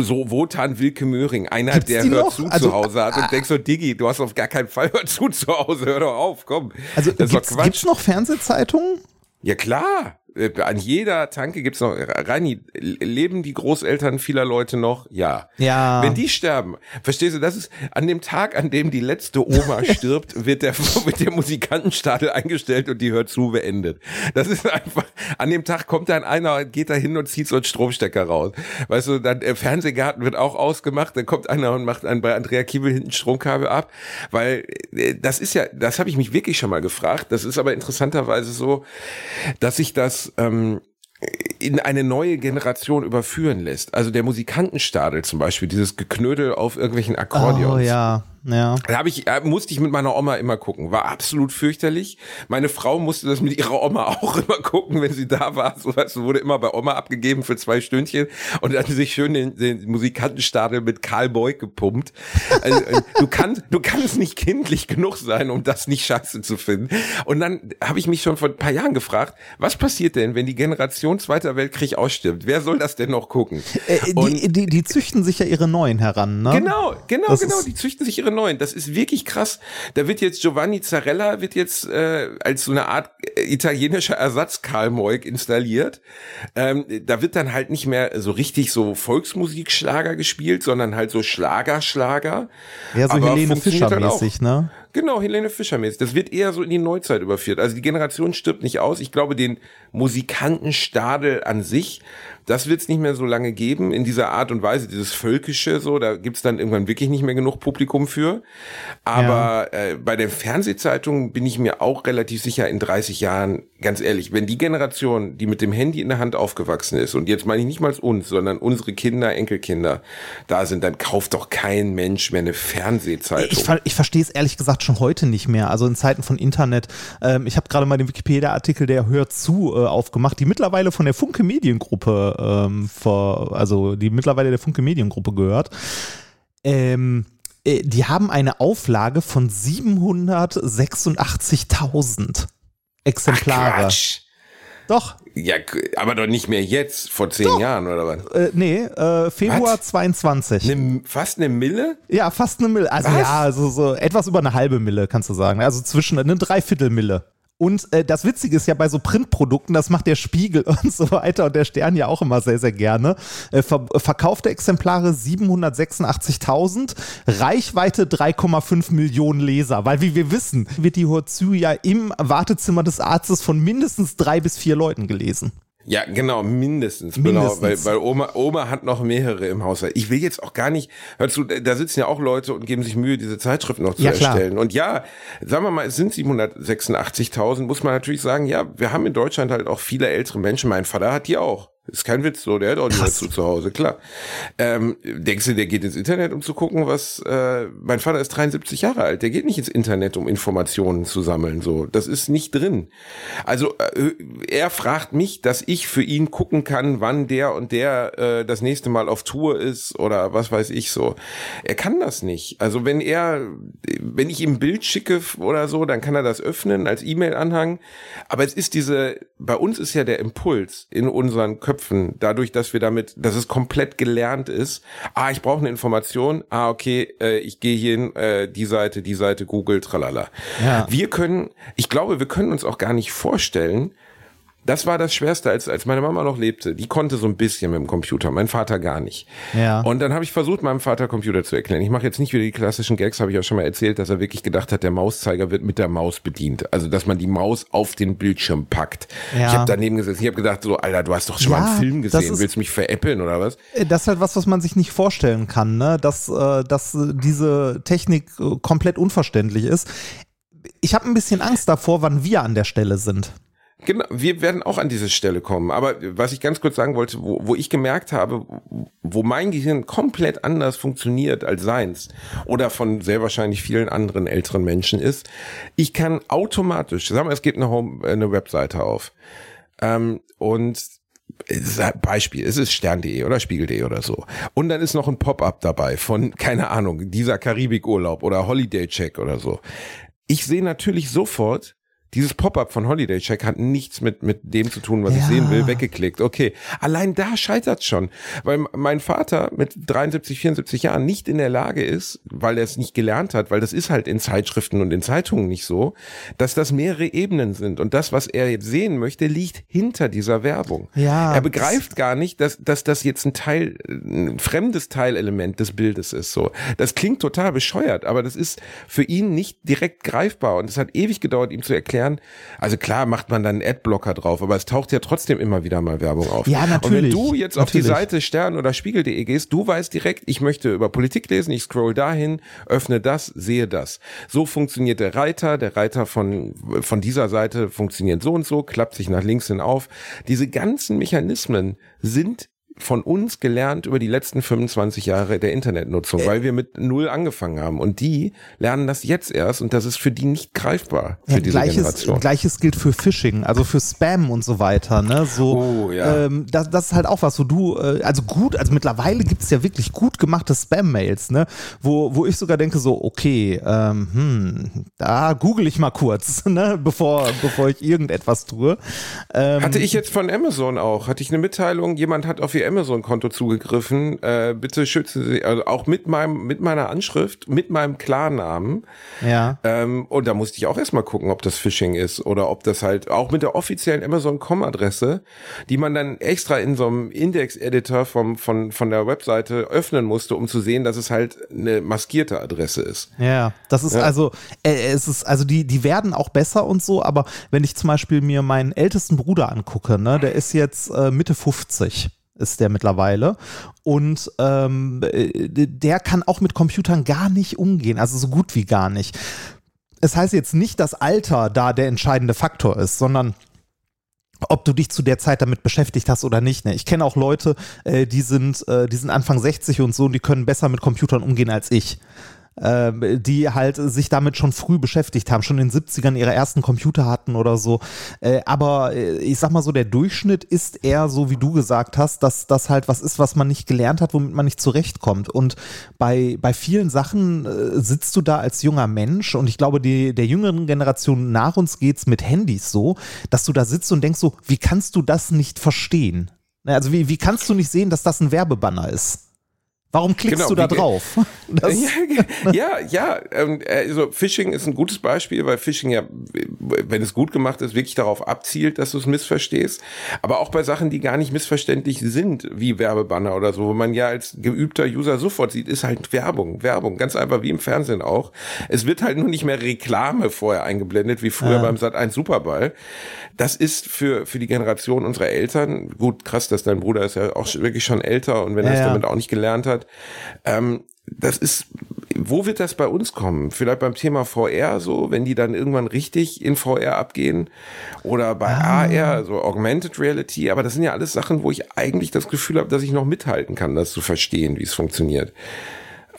so Wotan Wilke Möhring, einer, Gibt's der hört noch? zu Also, zu Hause hat und denkst so, Diggi, du hast auf gar keinen Fall hört zu zu Hause, hör doch auf, komm. Also das gibt's, gibt's noch Fernsehzeitungen? Ja klar, an jeder Tanke gibt's noch, Reini, leben die Großeltern vieler Leute noch? Ja. Ja. Wenn die sterben, verstehst du, das ist an dem Tag, an dem die letzte Oma stirbt, wird der, wird der Musikantenstadel eingestellt und die hört zu beendet. Das ist einfach, an dem Tag kommt dann einer, geht da hin und zieht so einen Stromstecker raus. Weißt du, dann der Fernsehgarten wird auch ausgemacht, dann kommt einer und macht einen bei Andrea Kiebel hinten Stromkabel ab, weil äh, das ist ja, das habe ich mich wirklich schon mal gefragt. Das ist aber interessanterweise so, dass sich das ähm, in eine neue Generation überführen lässt. Also der Musikantenstadel zum Beispiel, dieses Geknödel auf irgendwelchen Akkordeons. Oh ja, ja. Da hab ich, äh, musste ich mit meiner Oma immer gucken. War absolut fürchterlich. Meine Frau musste das mit ihrer Oma auch immer gucken, wenn sie da war. So was wurde immer bei Oma abgegeben für zwei Stündchen und dann sich schön den, den Musikantenstadel mit Karl Beug gepumpt. Also, äh, du kannst, du kannst nicht kindlich genug sein, um das nicht scheiße zu finden. Und dann habe ich mich schon vor ein paar Jahren gefragt, was passiert denn, wenn die Generation Zweiter Weltkrieg ausstirbt? Wer soll das denn noch gucken? Äh, die, die, die züchten sich ja ihre neuen heran, ne? Genau, genau, Das genau. Die züchten sich ihre neuen. Das ist wirklich krass. Da wird jetzt Giovanni Zarella wird jetzt äh, als so eine Art äh, italienischer Ersatz Karl Moik installiert. Ähm, da wird dann halt nicht mehr so richtig so Volksmusikschlager gespielt, sondern halt so Schlager-Schlager. Ja, so Aber Helene halt. Fischer-mäßig, ne? Genau, Helene Fischer mäßig. Das wird eher so in die Neuzeit überführt. Also die Generation stirbt nicht aus. Ich glaube, den Musikantenstadel an sich, das wird es nicht mehr so lange geben in dieser Art und Weise, dieses Völkische so, da gibt's dann irgendwann wirklich nicht mehr genug Publikum für. Aber ja. äh, bei den Fernsehzeitungen bin ich mir auch relativ sicher, in 30 Jahren, ganz ehrlich, wenn die Generation, die mit dem Handy in der Hand aufgewachsen ist, und jetzt meine ich nicht mal uns, sondern unsere Kinder, Enkelkinder da sind, dann kauft doch kein Mensch mehr eine Fernsehzeitung. Ich, ich verstehe es ehrlich gesagt schon heute nicht mehr. Also in Zeiten von Internet. Ähm, ich habe gerade mal den Wikipedia-Artikel, der hört zu, äh, aufgemacht, die mittlerweile von der Funke Mediengruppe ähm, vor, also die mittlerweile der Funke Mediengruppe gehört. Ähm, äh, die haben eine Auflage von 786.000 Exemplare. Ach, Doch. Ja, aber doch nicht mehr jetzt, vor zehn doch. Jahren oder was? Äh, nee, äh, Februar was? 22. Ne, fast eine Mille? Ja, fast eine Mille. Also was? ja, also so etwas über eine halbe Mille, kannst du sagen. Also zwischen eine Dreiviertelmille. Und äh, das Witzige ist ja bei so Printprodukten, das macht der Spiegel und so weiter und der Stern ja auch immer sehr, sehr gerne. Äh, ver verkaufte Exemplare 786.000, Reichweite 3,5 Millionen Leser. Weil wie wir wissen, wird die Horzü ja im Wartezimmer des Arztes von mindestens drei bis vier Leuten gelesen. Ja, genau, mindestens. mindestens. Genau, weil, weil Oma, Oma hat noch mehrere im Haushalt. Ich will jetzt auch gar nicht, hörst du, da sitzen ja auch Leute und geben sich Mühe, diese Zeitschrift noch zu ja, erstellen. Klar. Und ja, sagen wir mal, es sind 786.000, muss man natürlich sagen, ja, wir haben in Deutschland halt auch viele ältere Menschen. Mein Vater hat die auch. Ist kein Witz, so, der hat auch nicht dazu zu Hause, klar. Ähm, denkst du, der geht ins Internet, um zu gucken, was, äh, mein Vater ist 73 Jahre alt, der geht nicht ins Internet, um Informationen zu sammeln, so. Das ist nicht drin. Also, äh, er fragt mich, dass ich für ihn gucken kann, wann der und der äh, das nächste Mal auf Tour ist oder was weiß ich so. Er kann das nicht. Also, wenn er, wenn ich ihm ein Bild schicke oder so, dann kann er das öffnen als E-Mail-Anhang. Aber es ist diese, bei uns ist ja der Impuls in unseren Köpfen Köpfen, dadurch, dass wir damit, dass es komplett gelernt ist. Ah, ich brauche eine Information. Ah, okay, äh, ich gehe hier hin, äh, die Seite, die Seite, Google, tralala. Ja. Wir können, ich glaube, wir können uns auch gar nicht vorstellen, das war das Schwerste, als, als meine Mama noch lebte. Die konnte so ein bisschen mit dem Computer, mein Vater gar nicht. Ja. Und dann habe ich versucht, meinem Vater Computer zu erklären. Ich mache jetzt nicht wieder die klassischen Gags, habe ich auch schon mal erzählt, dass er wirklich gedacht hat, der Mauszeiger wird mit der Maus bedient. Also, dass man die Maus auf den Bildschirm packt. Ja. Ich habe daneben gesessen, ich habe gedacht, so, Alter, du hast doch schon ja, mal einen Film gesehen, willst du mich veräppeln oder was? Äh, das ist halt was, was man sich nicht vorstellen kann, ne? dass, äh, dass diese Technik äh, komplett unverständlich ist. Ich habe ein bisschen Angst davor, wann wir an der Stelle sind. Genau, wir werden auch an diese Stelle kommen. Aber was ich ganz kurz sagen wollte, wo, wo ich gemerkt habe, wo mein Gehirn komplett anders funktioniert als seins oder von sehr wahrscheinlich vielen anderen älteren Menschen ist, ich kann automatisch, sagen wir, es geht eine, Home, eine Webseite auf ähm, und Beispiel, es ist stern.de oder spiegel.de oder so. Und dann ist noch ein Pop-up dabei von, keine Ahnung, dieser Karibikurlaub oder Holiday Check oder so. Ich sehe natürlich sofort, dieses Pop-up von Holiday Check hat nichts mit, mit dem zu tun, was ja. ich sehen will, weggeklickt. Okay. Allein da scheitert schon. Weil mein Vater mit 73, 74 Jahren nicht in der Lage ist, weil er es nicht gelernt hat, weil das ist halt in Zeitschriften und in Zeitungen nicht so, dass das mehrere Ebenen sind. Und das, was er jetzt sehen möchte, liegt hinter dieser Werbung. Ja. Er begreift gar nicht, dass, dass das jetzt ein Teil, ein fremdes Teilelement des Bildes ist, so. Das klingt total bescheuert, aber das ist für ihn nicht direkt greifbar. Und es hat ewig gedauert, ihm zu erklären, erklären. Also klar macht man dann einen Adblocker drauf, aber es taucht ja trotzdem immer wieder mal Werbung auf. Ja, natürlich. Und wenn du jetzt natürlich. auf die Seite stern oder spiegel.de gehst, du weißt direkt, ich möchte über Politik lesen, ich scroll dahin, öffne das, sehe das. So funktioniert der Reiter, der Reiter von, von dieser Seite funktioniert so und so, klappt sich nach links hin auf. Diese ganzen Mechanismen sind von uns gelernt über die letzten 25 Jahre der Internetnutzung, weil wir mit null angefangen haben. Und die lernen das jetzt erst und das ist für die nicht greifbar für ja, diese gleiches, Generation. Gleiches gilt für Phishing, also für Spam und so weiter. Ne? So, oh, ja. ähm, das, das ist halt auch was, wo du, äh, also gut, also mittlerweile gibt es ja wirklich gut gemachte Spam-Mails, ne? wo, wo ich sogar denke, so, okay, ähm, hm, da google ich mal kurz, ne? bevor, bevor ich irgendetwas tue. Ähm, Hatte ich jetzt von Amazon auch, hatte ich eine Mitteilung, jemand hat auf ihr Ihr Amazon-Konto zugegriffen. Äh, bitte schützen Sie, also auch mit meinem, mit meiner Anschrift, mit meinem Klarnamen. Ja. Ähm, und da musste ich auch erstmal gucken, ob das Phishing ist oder ob das halt auch mit der offiziellen Amazon.com-Adresse, die man dann extra in so einem Index-Editor vom, von, von der Webseite öffnen musste, um zu sehen, dass es halt eine maskierte Adresse ist. Ja, das ist Ja. also, äh, es ist, also die, die werden auch besser und so, aber wenn ich zum Beispiel mir meinen ältesten Bruder angucke, ne, der ist jetzt äh, Mitte 50 ist der mittlerweile und ähm, äh, der kann auch mit Computern gar nicht umgehen, also so gut wie gar nicht. Es heißt jetzt nicht, dass Alter da der entscheidende Faktor ist, sondern ob du dich zu der Zeit damit beschäftigt hast oder nicht. Ne? Ich kenne auch Leute, äh, die sind, äh, die sind Anfang 60 und so und die können besser mit Computern umgehen als ich. Ähm, die halt sich damit schon früh beschäftigt haben, schon in den 70ern ihre ersten Computer hatten oder so. Äh, aber äh, ich sag mal so, der Durchschnitt ist eher so, wie du gesagt hast, dass das halt was ist, was man nicht gelernt hat, womit man nicht zurechtkommt. Und bei, bei vielen Sachen äh, sitzt du da als junger Mensch und ich glaube, die, der jüngeren Generation nach uns geht's mit Handys so, dass du da sitzt und denkst so, wie kannst du das nicht verstehen? Ne, Also wie, wie kannst du nicht sehen, dass das ein Werbebanner ist? Warum klickst Genau, du da drauf? Das, ja, ja, ja, ähm, also Phishing ist ein gutes Beispiel, weil Phishing ja, wenn es gut gemacht ist, wirklich darauf abzielt, dass du es missverstehst. Aber auch bei Sachen, die gar nicht missverständlich sind, wie Werbebanner oder so, wo man ja als geübter User sofort sieht, ist halt Werbung, Werbung, ganz einfach wie im Fernsehen auch. Es wird halt nur nicht mehr Reklame vorher eingeblendet, wie früher Ja. beim Sat 1 Superball. Das ist für, für die Generation unserer Eltern, gut, krass, dass dein Bruder ist ja auch wirklich schon älter und wenn er Ja, es ja. damit auch nicht gelernt hat, ähm, das ist, wo wird das bei uns kommen? Vielleicht beim Thema VR so, wenn die dann irgendwann richtig in VR abgehen oder bei Ah. AR, also Augmented Reality, aber das sind ja alles Sachen, wo ich eigentlich das Gefühl habe, dass ich noch mithalten kann, das zu verstehen, wie es funktioniert.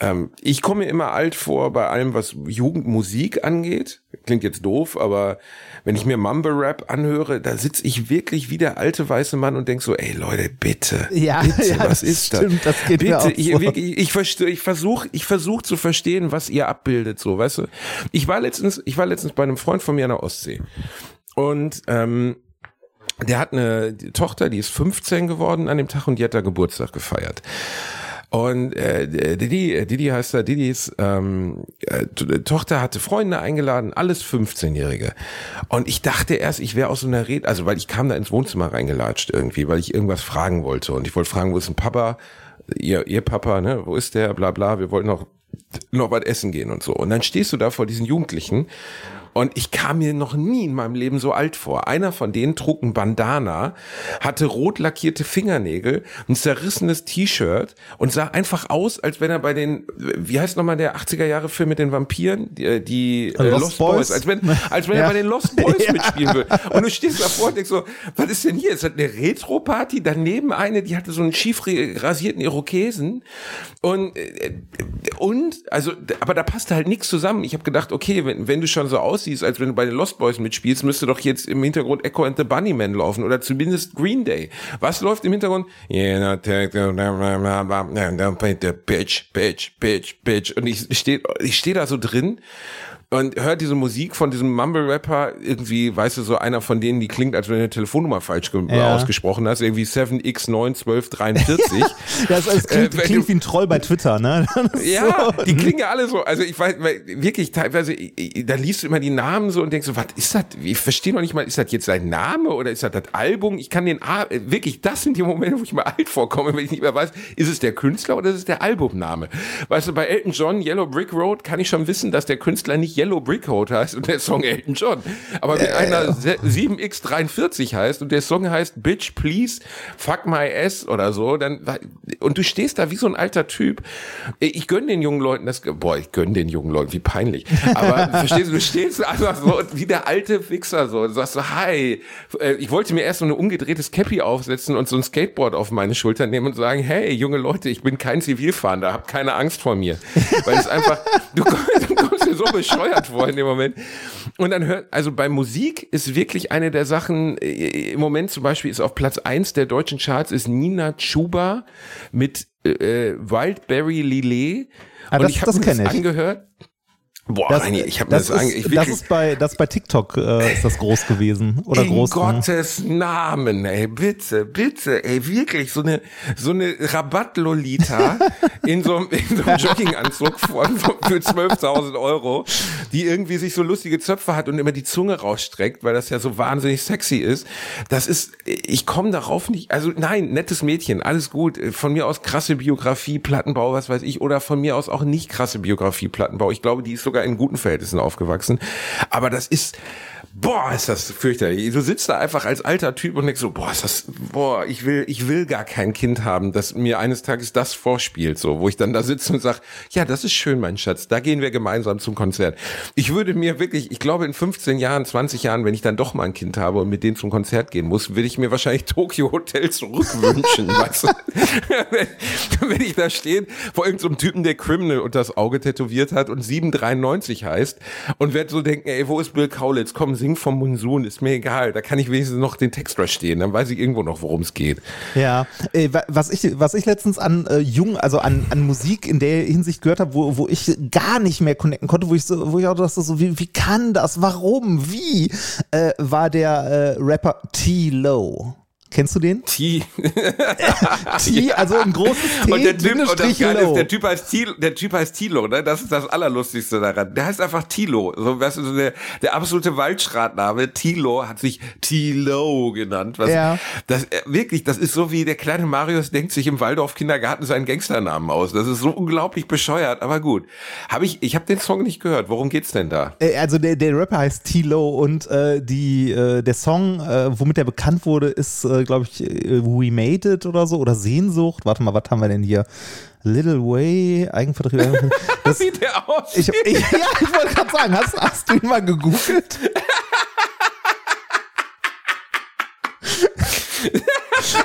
Ähm, ich komme mir immer alt vor bei allem, was Jugendmusik angeht. Klingt jetzt doof, aber wenn ich mir Mumble Rap anhöre, da sitze ich wirklich wie der alte weiße Mann und denk so, ey Leute, bitte, Ja, bitte, ja, was das ist stimmt, das? das geht bitte, mir auch ich, wirklich, ich verstehe, ich versuche, ich versuche zu verstehen, was ihr abbildet, so, weißt du? Ich war letztens, ich war letztens bei einem Freund von mir an der Ostsee und ähm, der hat eine Tochter, die ist 15 geworden an dem Tag und die hat da Geburtstag gefeiert. Und äh, Didi, Didi heißt er, Didis ähm, äh, To- Tochter hatte Freunde eingeladen, alles 15-Jährige. Und ich dachte erst, ich wäre aus so einer Rede, also weil ich kam da ins Wohnzimmer reingelatscht irgendwie, weil ich irgendwas fragen wollte. Und ich wollte fragen, wo ist ein Papa? Ihr, ihr Papa, ne? Wo ist der? Bla bla, wir wollten noch, noch was essen gehen und so. Und dann stehst du da vor diesen Jugendlichen und ich kam mir noch nie in meinem Leben so alt vor. Einer von denen trug ein Bandana, hatte rot lackierte Fingernägel, ein zerrissenes T-Shirt und sah einfach aus, als wenn er bei den, wie heißt nochmal der 80er Jahre Film mit den Vampiren? Die, die äh, Lost Lost, Boys. Boys? Als wenn, als wenn Ja. er bei den Lost Boys Ja. mitspielen würde. Und du stehst davor und denkst so, was ist denn hier? Ist das eine Retro-Party? Daneben eine, die hatte so einen schief rasierten Irokesen. Und, äh, und, also, aber da passte halt nichts zusammen. Ich habe gedacht, okay, wenn, wenn du schon so aussiehst, als wenn du bei den Lost Boys mitspielst, müsste doch jetzt im Hintergrund Echo and the Bunnymen laufen oder zumindest Green Day. Was läuft im Hintergrund? Bitch, bitch, bitch, bitch. Und ich stehe ich steh da so drin und hört diese Musik von diesem Mumble-Rapper, irgendwie, weißt du, so einer von denen, die klingt, als wenn du eine Telefonnummer falsch Ja. ausgesprochen hast, irgendwie 7x91243. das, das klingt, Äh, klingt du- wie ein Troll bei Twitter, ne? Ja, so. die klingen ja alle so. Also ich weiß, wirklich teilweise, da liest du immer die Namen so und denkst so, was ist das? Ich verstehe noch nicht mal, ist das jetzt sein Name oder ist das das Album? Ich kann den, A- äh, wirklich, das sind die Momente, wo ich mir alt vorkomme, wenn ich nicht mehr weiß, ist es der Künstler oder ist es der Albumname? Weißt du, bei Elton John, Yellow Brick Road, kann ich schon wissen, dass der Künstler nicht Yellow Brick Road heißt und der Song Elton John. Aber wenn einer se- 7x43 heißt und der Song heißt Bitch Please Fuck My Ass oder so, dann, und du stehst da wie so ein alter Typ. Ich gönn den jungen Leuten das, boah, ich gönn den jungen Leuten, wie peinlich. Aber verstehst du, du stehst einfach so wie der alte Fixer so und sagst so, hi. Äh, Ich wollte mir erst so eine umgedrehtes Cappy aufsetzen und so ein Skateboard auf meine Schulter nehmen und sagen, hey, junge Leute, ich bin kein Zivilfahrender, hab keine Angst vor mir. Weil es einfach, du kommst, du dir so bescheuert vor in dem Moment. Und dann hört, also bei Musik ist wirklich eine der Sachen, äh, im Moment zum Beispiel ist auf Platz eins der deutschen Charts ist Nina Chuba mit äh, Wildberry Lillet. Ah, und das- ich habe das mir das angehört. Boah, Das, Reini, ich habe das, das, ist, das ist bei das bei TikTok äh, ist das groß gewesen oder in groß. Gottes Namen, ey, bitte, bitte, ey, wirklich, so eine, so eine Rabattlolita in so einem, in so einem Jogginganzug von, von, für 12.000 Euro, die irgendwie sich so lustige Zöpfe hat und immer die Zunge rausstreckt, weil das ja so wahnsinnig sexy ist. Das ist, ich komme darauf nicht, also nein, nettes Mädchen, alles gut, von mir aus krasse Biografie, Plattenbau, was weiß ich, oder von mir aus auch nicht krasse Biografie, Plattenbau. Ich glaube, die ist sogar in guten Verhältnissen aufgewachsen. Aber das ist, boah, ist das fürchterlich. Du sitzt da einfach als alter Typ und denkst so, boah, ist das, boah, ich will, ich will gar kein Kind haben, das mir eines Tages das vorspielt, so, wo ich dann da sitze und sag, ja, das ist schön, mein Schatz, da gehen wir gemeinsam zum Konzert. Ich würde mir wirklich, ich glaube, in 15 Jahren, 20 Jahren, wenn ich dann doch mal ein Kind habe und mit denen zum Konzert gehen muss, würde ich mir wahrscheinlich Tokyo Hotel zurückwünschen, weißt du? wenn, wenn ich da stehe vor irgendeinem Typen, der Criminal unter das Auge tätowiert hat und 793 heißt und werde so denken, ey, wo ist Bill Kaulitz? Komm, sing vom Monsun, ist mir egal. Da kann ich wenigstens noch den Text verstehen. Dann weiß ich irgendwo noch, worum es geht. Ja, äh, wa- was ich, was ich letztens an äh, jung, also an, an Musik in der Hinsicht gehört habe, wo, wo ich gar nicht mehr connecten konnte, wo ich so, wo ich auch dachte, so, wie, wie kann das, warum, wie, äh, war der äh, Rapper T-Lo. Kennst du den? T. T, also ein großes T, Und der Typ, und das Geile ist, der Typ heißt Tilo, der Typ heißt Tilo, ne? Das ist das Allerlustigste daran. Der heißt einfach Tilo. So, weißt du, so der, der absolute Waldschratname. Tilo hat sich Tilo genannt. Was, Ja. Das, äh, wirklich, das ist so wie der kleine Marius denkt sich im Waldorf Kindergarten seinen Gangsternamen aus. Das ist so unglaublich bescheuert, aber gut. Habe ich, ich habe den Song nicht gehört. Worum geht's denn da? Äh, Also der, der Rapper heißt T-Lo und äh, die, äh, der Song, äh, womit er bekannt wurde, ist, äh, glaube ich, äh, We Made It oder so oder Sehnsucht. Warte mal, was haben wir denn hier? Little Way, Eigenvertrieb. Das, Wie der aussieht. ich, ich, ja, ich wollte gerade sagen, hast, hast du ihn mal gegoogelt?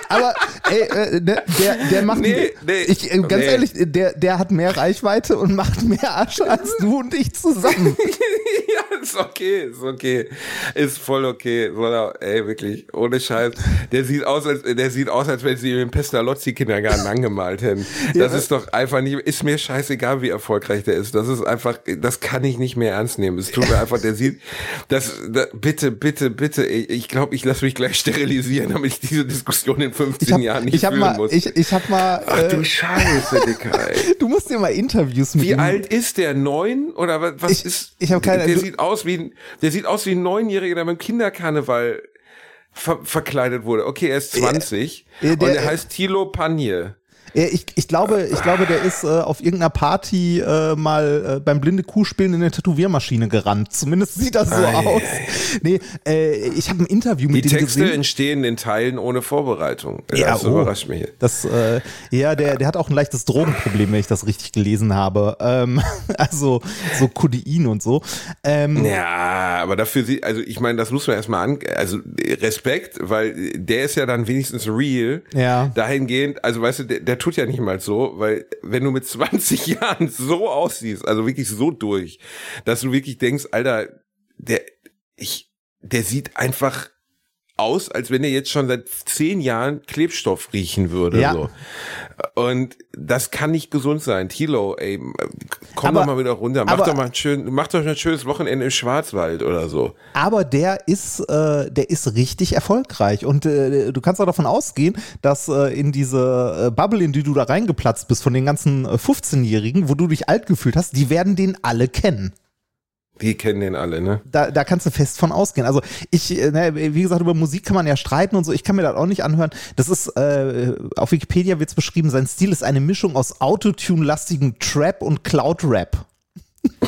Aber ey, äh, ne, der, der macht, Nee, nee, ich, äh, ganz nee. ehrlich, der, der hat mehr Reichweite und macht mehr Asche als du und ich zusammen. ja, ist okay, ist okay. Ist voll okay. So, ey, wirklich, ohne Scheiß. Der sieht aus, als, der sieht aus, als wenn sie ihn im Pestalozzi-Kindergarten angemalt hätten. Das ist doch einfach nicht, ist mir scheißegal, wie erfolgreich der ist. Das ist einfach, das kann ich nicht mehr ernst nehmen. Es tut mir einfach, der sieht, das, da, bitte, bitte, bitte, ich ich glaube, ich lasse mich gleich sterilisieren, damit ich diese Diskussion in 15 Ich hab, Jahren nicht ich hab führen mal, muss. ich, ich hab mal, Ach äh, du Scheiße, Dicker, ey. du musst dir mal Interviews mit Wie ihm. alt ist der? Neun? Oder was, was Ich- ist? ich hab keine- Der du- sieht aus wie ein, der sieht aus wie ein Neunjähriger, der beim Kinderkarneval ver verkleidet wurde. Okay, er ist 20 Ja, der- und er heißt Thilo Panje. Äh, Ich, ich, glaube, ich glaube, der ist äh, auf irgendeiner Party äh, mal äh, beim blinde Kuh spielen in eine Tätowiermaschine gerannt. Zumindest sieht das so Ei, aus. Nee, äh, ich habe ein Interview Die mit dem Texte gesehen. entstehen in Teilen ohne Vorbereitung. Ja, das oh. überrascht mich. Das, äh, ja, der, der hat auch ein leichtes Drogenproblem, wenn ich das richtig gelesen habe. Ähm, also so Codein und so. Ähm, Ja, aber dafür sie, also ich meine, das muss man erstmal an, also Respekt, weil der ist ja dann wenigstens real. Ja. Dahingehend, also weißt du, der, der tut ja nicht mal so, weil wenn du mit 20 Jahren so aussiehst, also wirklich so durch, dass du wirklich denkst, Alter, der, ich, der sieht einfach aus, als wenn er jetzt schon seit zehn Jahren Klebstoff riechen würde. Ja. So. Und das kann nicht gesund sein. Tilo, ey, komm Aber- doch mal wieder runter. Mach aber- doch mal ein schön, mach doch ein schönes Wochenende im Schwarzwald oder so. Aber der ist, äh, der ist richtig erfolgreich. Und äh, du kannst auch davon ausgehen, dass äh, in diese äh, Bubble, in die du da reingeplatzt bist, von den ganzen äh, 15-Jährigen, wo du dich alt gefühlt hast, die werden den alle kennen. Die kennen den alle, ne? Da, da kannst du fest von ausgehen. Also ich, äh, ne, wie gesagt, über Musik kann man ja streiten und so. Ich kann mir das auch nicht anhören. Das ist, äh, auf Wikipedia wird es beschrieben, sein Stil ist eine Mischung aus Autotune-lastigem Trap und Cloud-Rap.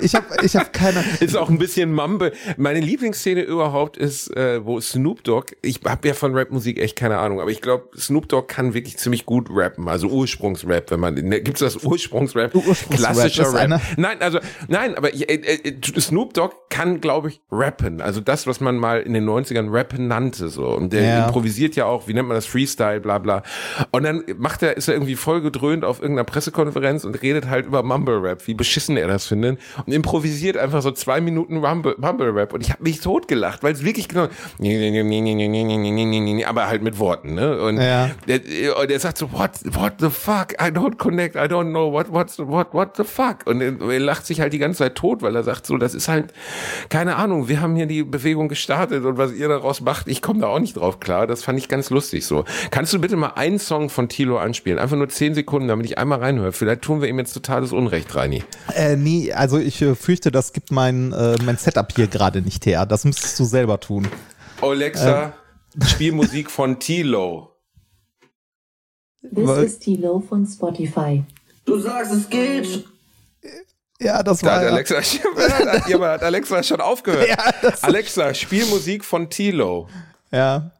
ich habe ich hab keine. Ist auch ein bisschen Mumble. Meine Lieblingsszene überhaupt ist, äh, wo Snoop Dogg, ich habe ja von Rapmusik echt keine Ahnung, aber ich glaube, Snoop Dogg kann wirklich ziemlich gut rappen, also Ursprungsrap, wenn man, ne, gibt's das Ursprungsrap? Ursprungsrap, Klassischer Rap. einer- Nein, also, nein, aber ich, äh, äh, Snoop Dogg kann, glaube ich, rappen, also das, was man mal in den 90ern Rappen nannte, so. Und der Ja. improvisiert ja auch, wie nennt man das, Freestyle, bla, bla. Und dann macht er, ist er irgendwie voll gedröhnt auf irgendeiner Pressekonferenz und redet halt über Mumble Rap, wie beschissen er das findet. Und improvisiert einfach so zwei Minuten Rumble, Rumble Rap und ich habe mich totgelacht, weil es wirklich genau, aber halt mit Worten, ne? Und Ja. der, und er sagt so, what, what the fuck? I don't connect, I don't know, what, what's, what, what the fuck? Und er, er lacht sich halt die ganze Zeit tot, weil er sagt so, das ist halt, keine Ahnung, wir haben hier die Bewegung gestartet und was ihr daraus macht, ich komme da auch nicht drauf klar. Das fand ich ganz lustig so. Kannst du bitte mal einen Song von Tilo anspielen? Einfach nur zehn Sekunden, damit ich einmal reinhöre. Vielleicht tun wir ihm jetzt totales Unrecht, Reini. Äh, nee, also ich äh, fürchte, das gibt mein, äh, mein Setup hier gerade nicht her. Das müsstest du selber tun. Alexa, spiel Musik von Tilo. This Weil- is Tilo von Spotify. Du sagst, es geht. schon. Ja, das Da war hat ja- Alexa, ja, aber hat Alexa schon aufgehört. Ja, das- Alexa, spiel Musik von Tilo. ja.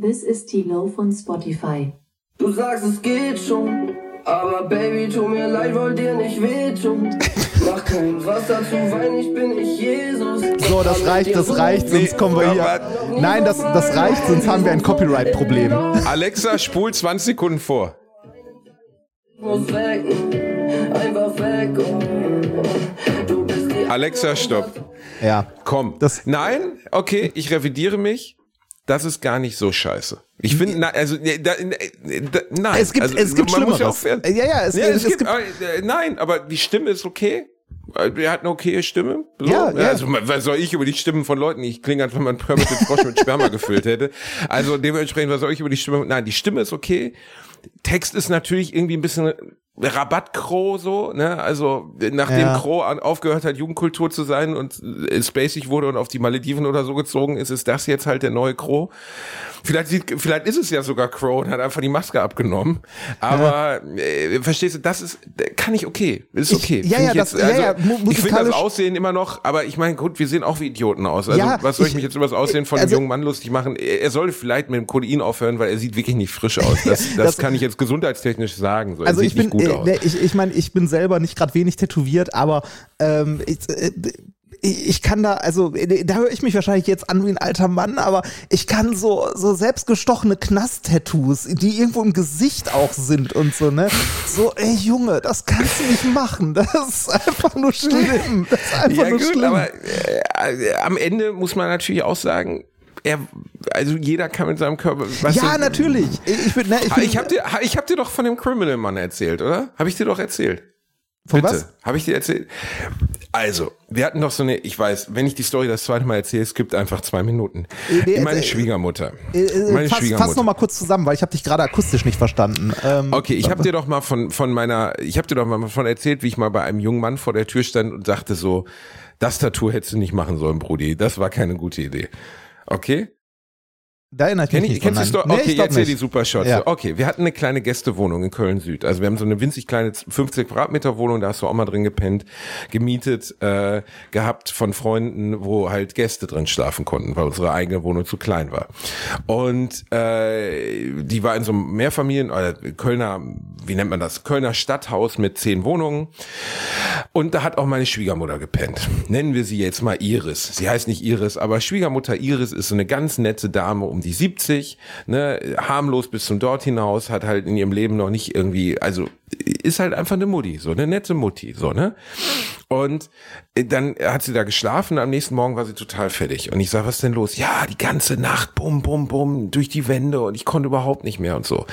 This is Tilo von Spotify. Du sagst, es geht schon. Aber Baby, tu mir leid, wollt dir nicht wehtun. Mach kein Wasser zu Wein, ich bin nicht Jesus. So, das reicht, das reicht, sonst kommen wir hier. Nein, das, das reicht, sonst haben wir ein Copyright-Problem. Alexa, spul 20 Sekunden vor. Muss weg, einfach weg. Oh. Du bist die Alexa, stopp. Ja. Komm. Das- Nein, okay, ich revidiere mich. Das ist gar nicht so scheiße. Ich finde, also, äh, da, äh, da, nein. Es gibt- also, es gibt man muss Schlimmeres. Ja, auch, Ja, ja, es- es gibt, gibt- äh, nein, aber die Stimme ist okay. Äh, Er hat eine okaye Stimme. So. Ja, ja. Also, was soll ich über die Stimmen von Leuten? Ich klinge, als wenn man den Frosch mit Sperma gefüllt hätte. Also, dementsprechend, was soll ich über die Stimme? Nein, die Stimme ist okay. Text ist natürlich irgendwie ein bisschen Rabattkroh so, ne? Also nachdem Ja. Crow an, aufgehört hat, Jugendkultur zu sein und äh, spacig wurde und auf die Malediven oder so gezogen ist, ist das jetzt halt der neue Crow. Vielleicht sieht, vielleicht ist es ja sogar Crow und hat einfach die Maske abgenommen. Aber äh, verstehst du, das ist kann ich okay, ist Ich- okay. ja, Find ja, ich das- ja, ja, mu- ich finde das Aussehen immer noch, aber ich meine, gut, wir sehen auch wie Idioten aus. Also Ja, was soll ich, ich- mich jetzt über das Aussehen von also- einem jungen Mann lustig machen? Er, sollte vielleicht mit dem Codein aufhören, weil er sieht wirklich nicht frisch aus. Das, das, Das- kann ich jetzt gesundheitstechnisch sagen. So, er Also ich bin, aus. ne, ich, ich meine, ich bin selber nicht gerade wenig tätowiert, aber ähm, ich, äh, ich ich kann da, also äh, da höre ich mich wahrscheinlich jetzt an wie ein alter Mann, aber ich kann so so selbstgestochene Knast-Tattoos, die irgendwo im Gesicht auch sind und so, ne? So, ey Junge, das kannst du nicht machen. Das ist einfach nur schlimm. Das ist einfach Ja nur gut, schlimm. aber äh, am Ende muss man natürlich auch sagen, er, also jeder kann mit seinem Körper. ja, du, natürlich. Ich, bin, ne, ich, bin, Ich habe dir, ich hab dir doch von dem Criminal Mann erzählt, oder? Habe ich dir doch erzählt. Von Bitte. was? Habe ich dir erzählt? Also, wir hatten doch so eine, ich weiß, wenn ich die Story das zweite Mal erzähle, es gibt einfach zwei Minuten. nee, Meine äh, Schwiegermutter. Äh, äh, Meine fass, Schwiegermutter. fass noch mal kurz zusammen, weil ich habe dich gerade akustisch nicht verstanden. Ähm, Okay, ich habe dir doch mal von von meiner, ich habe dir doch mal von erzählt, wie ich mal bei einem jungen Mann vor der Tür stand und sagte so, das Tattoo hättest du nicht machen sollen, Brudi. Das war keine gute Idee. Okay? Da erinnere ich Kenn mich ich, nicht kennst Story? nein. Nee, Okay, ich jetzt hier die nicht. Supershots. Ja. Okay, wir hatten eine kleine Gästewohnung in Köln Süd. Also wir haben so eine winzig kleine 50 Quadratmeter Wohnung, da hast du auch mal drin gepennt, gemietet, äh, gehabt von Freunden, wo halt Gäste drin schlafen konnten, weil unsere eigene Wohnung zu klein war. Und äh, die war in so einem Mehrfamilien, äh, Kölner, wie nennt man das? Kölner Stadthaus mit zehn Wohnungen. Und da hat auch meine Schwiegermutter gepennt. Nennen wir sie jetzt mal Iris. Sie heißt nicht Iris, aber Schwiegermutter Iris ist so eine ganz nette Dame um die 70, ne, harmlos bis zum dort hinaus, hat halt in ihrem Leben noch nicht irgendwie, also ist halt einfach eine Mutti, so eine nette Mutti, so, ne? Und äh, dann hat sie da geschlafen, am nächsten Morgen war sie total fertig. Und ich sag, was ist denn los? Ja, die ganze Nacht, bum, bum, bum, durch die Wände und ich konnte überhaupt nicht mehr und so.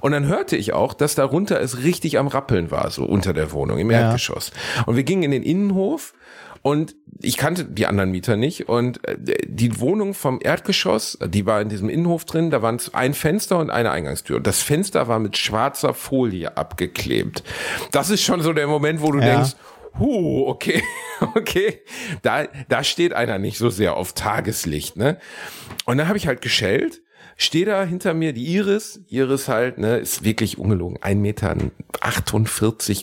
Und dann hörte ich auch, dass darunter es richtig am Rappeln war, so unter der Wohnung, im Ja. Erdgeschoss. Und wir gingen in den Innenhof und ich kannte die anderen Mieter nicht und äh, die Wohnung vom Erdgeschoss, die war in diesem Innenhof drin, da waren ein Fenster und eine Eingangstür. Und das Fenster war mit schwarzer Folie abgeklebt. Das ist schon so der Moment, wo du Ja. denkst, Huh, okay, okay. Da, da steht einer nicht so sehr auf Tageslicht, ne? Und dann habe ich halt geschellt, stehe da hinter mir die Iris, Iris halt, ne, ist wirklich ungelogen, 1,48 Meter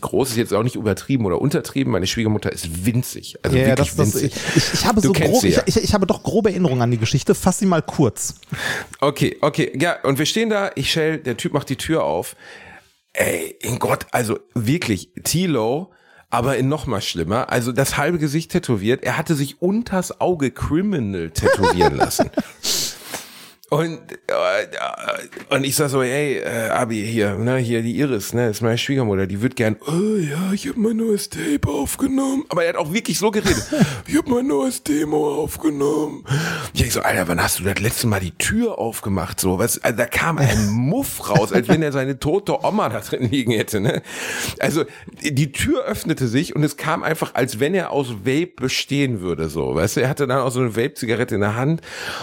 groß, ist jetzt auch nicht übertrieben oder untertrieben, meine Schwiegermutter ist winzig, also Ja, wirklich das, das, winzig. ich, ich, habe Du so grob, ja. ich, ich habe doch grobe Erinnerungen an die Geschichte. Fass sie mal kurz. Okay, okay, ja, und wir stehen da, ich schell, der Typ macht die Tür auf. Ey, in Gott, also wirklich, Tilo, aber in noch mal schlimmer, also das halbe Gesicht tätowiert, er hatte sich unters Auge Criminal tätowieren lassen. Und, äh, und ich sag so, hey, äh, Abi, hier, ne, hier die Iris, ne, ist meine Schwiegermutter, die wird gern, oh ja, ich habe mein neues Tape aufgenommen. Aber er hat auch wirklich so geredet. ich habe mein neues Demo aufgenommen. Ja, ich so, Alter, wann hast du das letzte Mal die Tür aufgemacht? So, was, also da kam ein Muff raus, als wenn er seine tote Oma da drin liegen hätte, ne? Also, die Tür öffnete sich und es kam einfach, als wenn er aus Vape bestehen würde, so, weißt du, er hatte dann auch so eine Vape-Zigarette in der Hand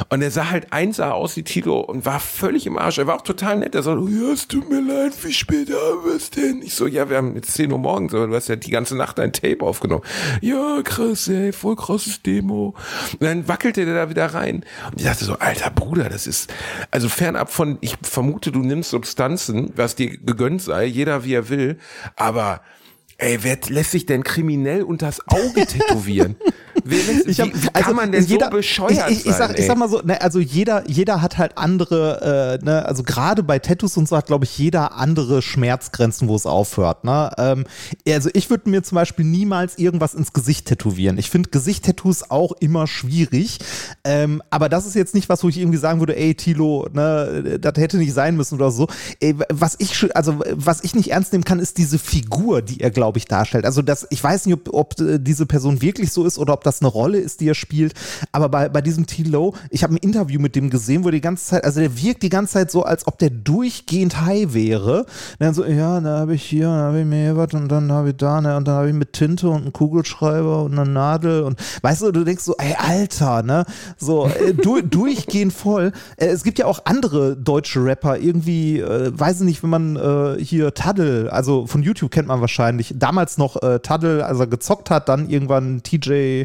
und er sah halt einsah aus Tilo und war völlig im Arsch. Er war auch total nett. Er so, ja, es tut mir leid, wie spät haben wir es denn? Ich so, ja, wir haben jetzt 10 Uhr morgens, aber du hast ja die ganze Nacht ein Tape aufgenommen. Ja, krass, ey, voll krasses Demo. Und dann wackelte der da wieder rein. Und ich dachte so, alter Bruder, das ist, also fernab von, ich vermute, du nimmst Substanzen, was dir gegönnt sei, jeder wie er will, aber Ey, wer lässt sich denn kriminell unters Auge tätowieren? Ich hab, wie, wie kann also man denn jeder, so bescheuert ich, ich, ich, sein? sag, ich sag mal so, ne, also jeder, jeder hat halt andere, äh, ne, also gerade bei Tattoos und so hat, glaube ich, jeder andere Schmerzgrenzen, wo es aufhört. Ne? Ähm, also ich würde mir zum Beispiel niemals irgendwas ins Gesicht tätowieren. Ich finde Gesicht-Tattoos auch immer schwierig. Ähm, aber das ist jetzt nicht was, wo ich irgendwie sagen würde, ey, Tilo, ne, das hätte nicht sein müssen oder so. Ey, was ich, also was ich nicht ernst nehmen kann, ist diese Figur, die er, glaube ich, darstellt. Also das, ich weiß nicht, ob, ob äh, diese Person wirklich so ist oder ob das eine Rolle ist, die er spielt. Aber bei, bei diesem T-Low, ich habe ein Interview mit dem gesehen, wo die ganze Zeit, also der wirkt die ganze Zeit so, als ob der durchgehend high wäre. Und dann so, ja, da habe ich hier, da habe ich mir was und dann habe ich da, ne, und dann habe ich mit Tinte und einem Kugelschreiber und einer Nadel und weißt du, du denkst so, ey, Alter, ne? So, äh, du, durchgehend voll. Äh, es gibt ja auch andere deutsche Rapper, irgendwie, äh, weiß ich nicht, wenn man äh, hier Taddel, also von YouTube kennt man wahrscheinlich, damals noch äh, Taddel, als er gezockt hat, dann irgendwann TJ,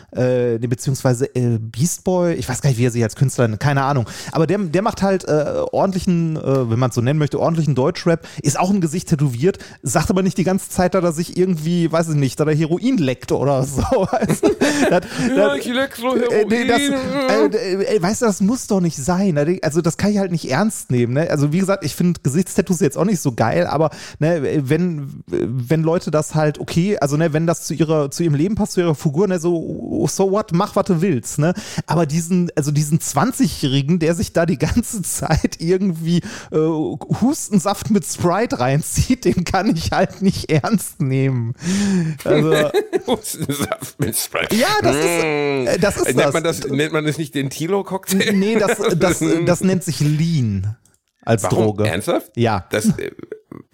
äh, beziehungsweise äh, Beast Boy, ich weiß gar nicht, wie er sich als Künstler nennt, keine Ahnung. Aber der, der macht halt äh, ordentlichen, äh, wenn man es so nennen möchte, ordentlichen Deutschrap, ist auch im Gesicht tätowiert, sagt aber nicht die ganze Zeit, dass er sich irgendwie, weiß ich nicht, dass er Heroin leckt oder so. Weißt du? Das- ja, ich leck so äh, nee, das, Heroin. äh, äh, weißt du, das muss doch nicht sein. ne? Also das kann ich halt nicht ernst nehmen. Ne? Also wie gesagt, ich finde Gesichtstattoos jetzt auch nicht so geil, aber ne, wenn, wenn Leute das halt okay, also ne, wenn das zu ihrer, zu ihrem Leben passt, zu ihrer Figur, ne, so, so what, mach, was du willst. Ne? Aber diesen, also diesen 20-Jährigen, der sich da die ganze Zeit irgendwie äh, Hustensaft mit Sprite reinzieht, den kann ich halt nicht ernst nehmen. Also, Hustensaft mit Sprite. Ja, das ist- Mm. äh, das ist nennt das. Man das. Nennt man das nicht den Tilo-Cocktail? Nee, das, das, das nennt sich Lean als Warum? Droge. Ernsthaft? Ja. Das, äh,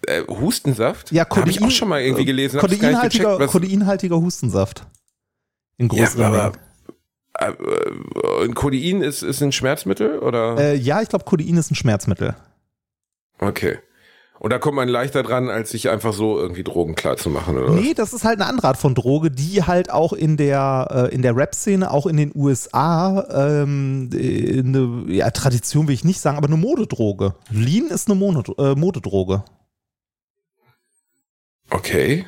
äh, Hustensaft? Ja, Habe ich auch schon mal irgendwie gelesen. gecheckt, was- Kodeinhaltiger Hustensaft. In Ja, größeren aber Mengen. äh, äh, Codein ist, ist ein Schmerzmittel oder? Äh, ja, ich glaube, Codein ist ein Schmerzmittel. Okay. Und da kommt man leichter dran, als sich einfach so irgendwie Drogen klar zu machen, oder? Nee, das ist halt eine andere Art von Droge, die halt auch in der, äh, in der Rap-Szene, auch in den USA, ähm, äh, eine ja, Tradition will ich nicht sagen, aber eine Modedroge. Lean ist eine Mono, äh, Modedroge. Okay.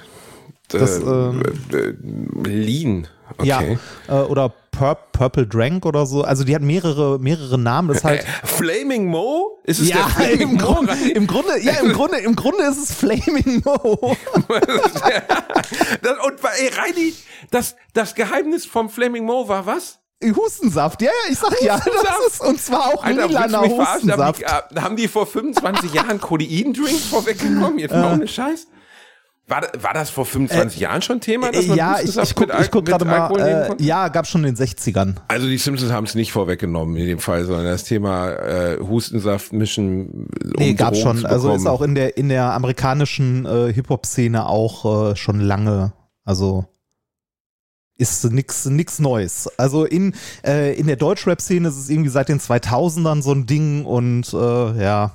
Das, äh, ähm, äh, Lean. Okay. Ja, äh, oder Pur Purple Drank oder so. Also die hat mehrere, mehrere Namen. Das ist halt. Flaming Mo? Ist es der Ja, Flaming im Mo? Grunde, im Grunde, ja, im Grunde, im Grunde ist es Flaming Mo. das, und ey, Reini, das, das Geheimnis vom Flaming Mo war was? Hustensaft, ja, ja, ich sag ja, das Hustensaft? ist, und zwar auch Alter, lilaner verarschen? Haben Hustensaft. die, äh, haben die vor 25 Jahren Codein-Drinks vorweggenommen? Jetzt mal ohne Scheiß. War, war das vor 25 Jahren schon Thema, dass man ja, ich, ich guck, mit Al- ich guck gerade mal, äh, ja, gab schon in den 60ern. Also die Simpsons haben es nicht vorweggenommen in dem Fall, sondern das Thema äh, Hustensaft mischen. Um Nee, gab Drogen schon. Also ist auch in der, in der amerikanischen äh, Hip-Hop-Szene auch äh, schon lange, also ist nix, nix Neues. Also in, äh, in der Deutschrap-Szene ist es irgendwie seit den 2000ern so ein Ding und äh, ja.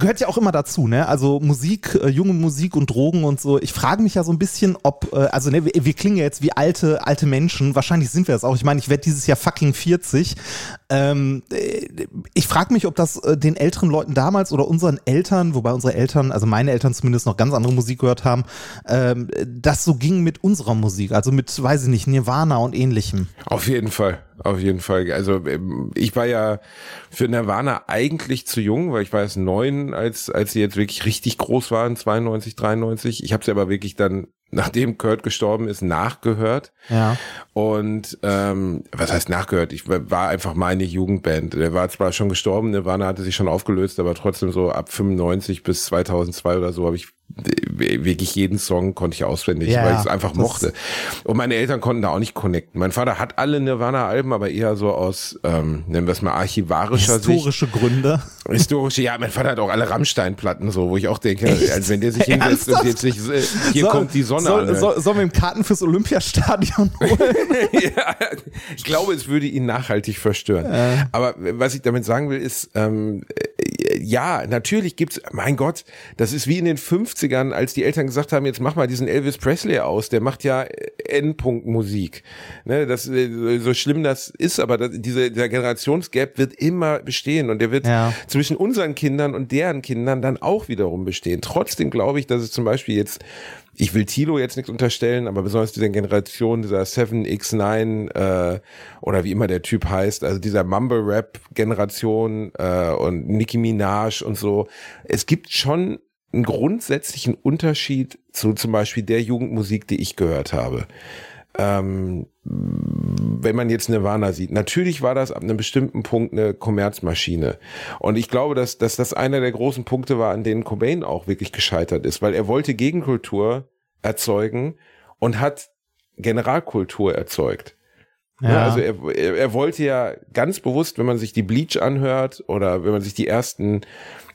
Gehört ja auch immer dazu, ne? Also Musik, äh, junge Musik und Drogen und so. Ich frage mich ja so ein bisschen, ob, äh, also ne, wir, wir klingen ja jetzt wie alte, alte Menschen. Wahrscheinlich sind wir das auch. Ich meine, ich werde dieses Jahr fucking 40. Ähm, äh, ich frage mich, ob das äh, den älteren Leuten damals oder unseren Eltern, wobei unsere Eltern, also meine Eltern zumindest noch ganz andere Musik gehört haben, ähm, das so ging mit unserer Musik, also mit, weiß ich nicht, Nirvana und ähnlichem. Auf jeden Fall, auf jeden Fall. Also ähm, ich war ja für Nirvana eigentlich zu jung, weil ich war erst neun, als als sie jetzt wirklich richtig groß waren, 92, 93. Ich habe sie aber wirklich dann nachdem Kurt gestorben ist, nachgehört. Ja. Und ähm, was heißt nachgehört? Ich war einfach meine Jugendband. Der war zwar schon gestorben, Nirvana hatte sich schon aufgelöst, aber trotzdem so ab 95 bis 2002 oder so habe ich wirklich jeden Song konnte ich auswendig, Ja, weil ich es einfach mochte. Und meine Eltern konnten da auch nicht connecten. Mein Vater hat alle Nirvana-Alben, aber eher so aus, ähm, nennen wir es mal, archivarischer Sicht. Historische Gründe. Historische, ja, mein Vater hat auch alle Rammstein-Platten so, wo ich auch denke, also wenn der sich hinsetzt und jetzt sich, äh, hier Soll- kommt die Sonne soll, an. soll, Sollen wir ihm Karten fürs Olympiastadion holen? ja, ich glaube, es würde ihn nachhaltig verstören. Aber was ich damit sagen will, ist, ähm, äh, ja, natürlich gibt's, mein Gott, das ist wie in den 50ern, als die Eltern gesagt haben, jetzt mach mal diesen Elvis Presley aus, der macht ja Endpunkt Musik. Ne, das, äh, so schlimm das ist, aber das, diese, dieser Generationsgap wird immer bestehen und der wird Ja. zwischen unseren Kindern und deren Kindern dann auch wiederum bestehen. Trotzdem glaube ich, dass es zum Beispiel jetzt ich will Tilo jetzt nichts unterstellen, aber besonders dieser Generation, dieser 7X9 äh, oder wie immer der Typ heißt, also dieser Mumble-Rap-Generation äh, und Nicki Minaj und so. Es gibt schon einen grundsätzlichen Unterschied zu zum Beispiel der Jugendmusik, die ich gehört habe. Ähm, wenn man jetzt Nirvana sieht, natürlich war das ab einem bestimmten Punkt eine Kommerzmaschine. Und ich glaube, dass, dass das einer der großen Punkte war, an denen Cobain auch wirklich gescheitert ist, weil er wollte Gegenkultur erzeugen und hat Generalkultur erzeugt. Ja. also er, er, er wollte ja ganz bewusst, wenn man sich die Bleach anhört oder wenn man sich die ersten,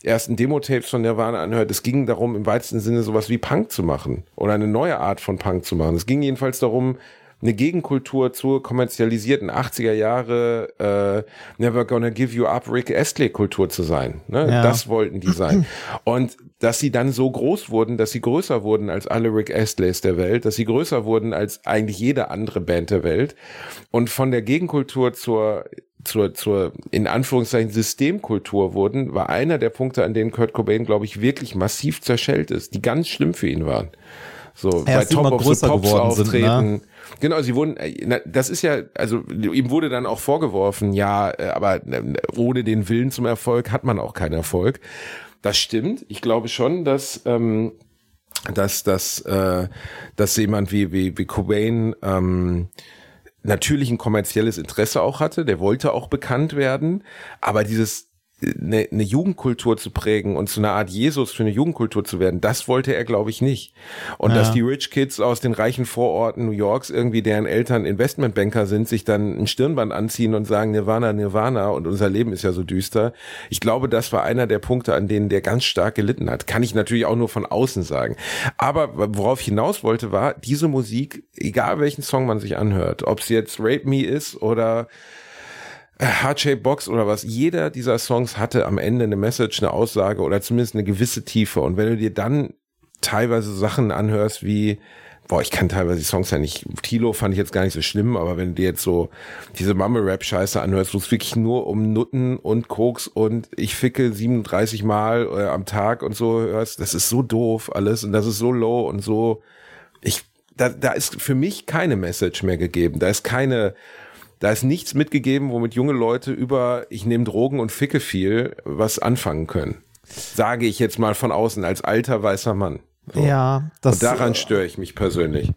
ersten Demo-Tapes von Nirvana anhört, es ging darum, im weitesten Sinne sowas wie Punk zu machen oder eine neue Art von Punk zu machen. Es ging jedenfalls darum, eine Gegenkultur zur kommerzialisierten 80er Jahre äh, Never Gonna Give You Up Rick Astley Kultur zu sein. Ne? Ja. Das wollten die sein. Und dass sie dann so groß wurden, dass sie größer wurden als alle Rick Astleys der Welt, dass sie größer wurden als eigentlich jede andere Band der Welt und von der Gegenkultur zur zur, zur in Anführungszeichen Systemkultur wurden, war einer der Punkte, an denen Kurt Cobain, glaube ich, wirklich massiv zerschellt ist, die ganz schlimm für ihn waren. So Ja, dass sie immer größer geworden sind, ne? Genau, sie wurden, äh, das ist ja, also ihm wurde dann auch vorgeworfen, ja, äh, aber äh, ohne den Willen zum Erfolg hat man auch keinen Erfolg. Das stimmt. Ich glaube schon, dass ähm, dass dass äh, dass jemand wie wie wie Cobain ähm, natürlich ein kommerzielles Interesse auch hatte, der wollte auch bekannt werden, aber dieses eine, eine Jugendkultur zu prägen und zu einer Art Jesus für eine Jugendkultur zu werden, das wollte er, glaube ich, nicht. Und Ja. dass die Rich Kids aus den reichen Vororten New Yorks irgendwie, deren Eltern Investmentbanker sind, sich dann ein Stirnband anziehen und sagen Nirvana, Nirvana und unser Leben ist ja so düster. Ich glaube, das war einer der Punkte, an denen der ganz stark gelitten hat. Kann ich natürlich auch nur von außen sagen. Aber worauf ich hinaus wollte, war, diese Musik, egal welchen Song man sich anhört, ob es jetzt Rape Me ist oder Heart-Shaped Box oder was, jeder dieser Songs hatte am Ende eine Message, eine Aussage oder zumindest eine gewisse Tiefe. Und wenn du dir dann teilweise Sachen anhörst wie, boah, ich kann teilweise die Songs ja nicht, Tilo fand ich jetzt gar nicht so schlimm, aber wenn du dir jetzt so diese Mumble-Rap-Scheiße anhörst, wo es wirklich nur um Nutten und Koks und ich ficke 37 Mal äh, am Tag und so hörst, das ist so doof alles und das ist so low und so, ich, da, da ist für mich keine Message mehr gegeben. Da ist keine, da ist nichts mitgegeben, womit junge Leute über ich nehme Drogen und ficke viel was anfangen können. Sage ich jetzt mal von außen als alter weißer Mann. So. Ja, das und daran störe ich mich persönlich.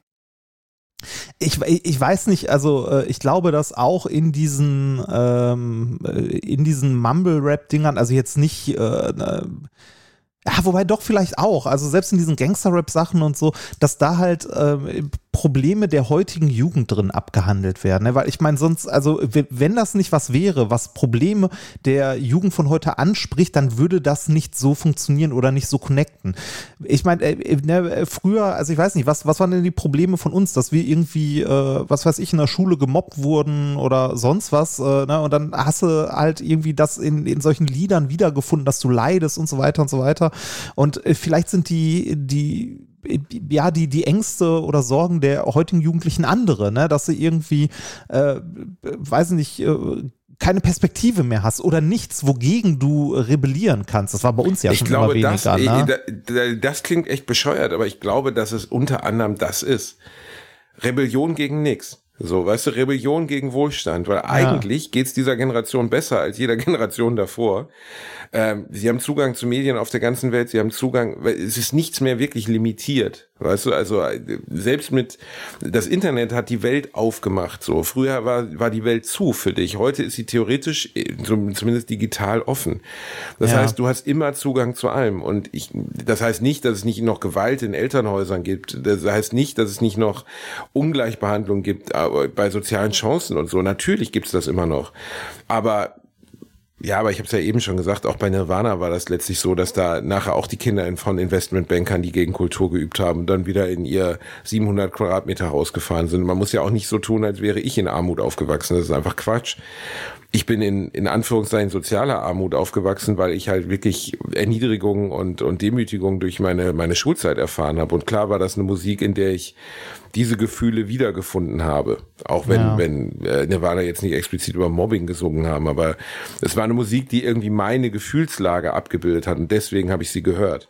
ich, ich weiß nicht, also äh, ich glaube, dass auch in diesen ähm, äh, in diesen Mumble-Rap-Dingern, also jetzt nicht äh, äh, ja, wobei doch vielleicht auch, also selbst in diesen Gangster-Rap-Sachen und so, dass da halt ähm, Probleme der heutigen Jugend drin abgehandelt werden. Ne? Weil ich meine, sonst, also wenn das nicht was wäre, was Probleme der Jugend von heute anspricht, dann würde das nicht so funktionieren oder nicht so connecten. Ich meine, äh, ne, äh, früher, also ich weiß nicht, was, was waren denn die Probleme von uns, dass wir irgendwie, äh, was weiß ich, in der Schule gemobbt wurden oder sonst was, äh, ne? und dann hast du halt irgendwie das in, in solchen Liedern wiedergefunden, dass du leidest und so weiter und so weiter. Und äh, vielleicht sind die, die, ja, die, die Ängste oder Sorgen der heutigen Jugendlichen andere, ne? dass sie irgendwie, äh, weiß nicht, äh, keine Perspektive mehr hast oder nichts, wogegen du rebellieren kannst. Das war bei uns ja ich schon glaube, immer das, weniger. ne? äh, da- da- das klingt echt bescheuert, aber ich glaube, dass es unter anderem das ist. Rebellion gegen nix. So, weißt du, Rebellion gegen Wohlstand, weil eigentlich geht's dieser Generation besser als jeder Generation davor. Ähm, sie haben Zugang zu Medien auf der ganzen Welt, sie haben Zugang, es ist nichts mehr wirklich limitiert. Weißt du, also äh, selbst mit das Internet hat die Welt aufgemacht. So früher war war die Welt zu für dich. Heute ist sie theoretisch äh, zum- zumindest digital offen. Das Ja. heißt, du hast immer Zugang zu allem. Und ich, das heißt nicht, dass es nicht noch Gewalt in Elternhäusern gibt. Das heißt nicht, dass es nicht noch Ungleichbehandlung gibt aber bei sozialen Chancen und so. Natürlich gibt's das immer noch. Aber ja, aber ich habe es ja eben schon gesagt, auch bei Nirvana war das letztlich so, dass da nachher auch die Kinder in- von Investmentbankern, die gegen Kultur geübt haben, dann wieder in ihr 700 Quadratmeter Haus gefahren sind. Man muss ja auch nicht so tun, als wäre ich in Armut aufgewachsen. Das ist einfach Quatsch. Ich bin in, in Anführungszeichen sozialer Armut aufgewachsen, weil ich halt wirklich Erniedrigung und, und Demütigung durch meine, meine Schulzeit erfahren habe. Und klar war das eine Musik, in der ich diese Gefühle wiedergefunden habe. Auch wenn, Ja. wenn äh, Nirvana jetzt nicht explizit über Mobbing gesungen haben, aber es war eine Musik, die irgendwie meine Gefühlslage abgebildet hat und deswegen habe ich sie gehört.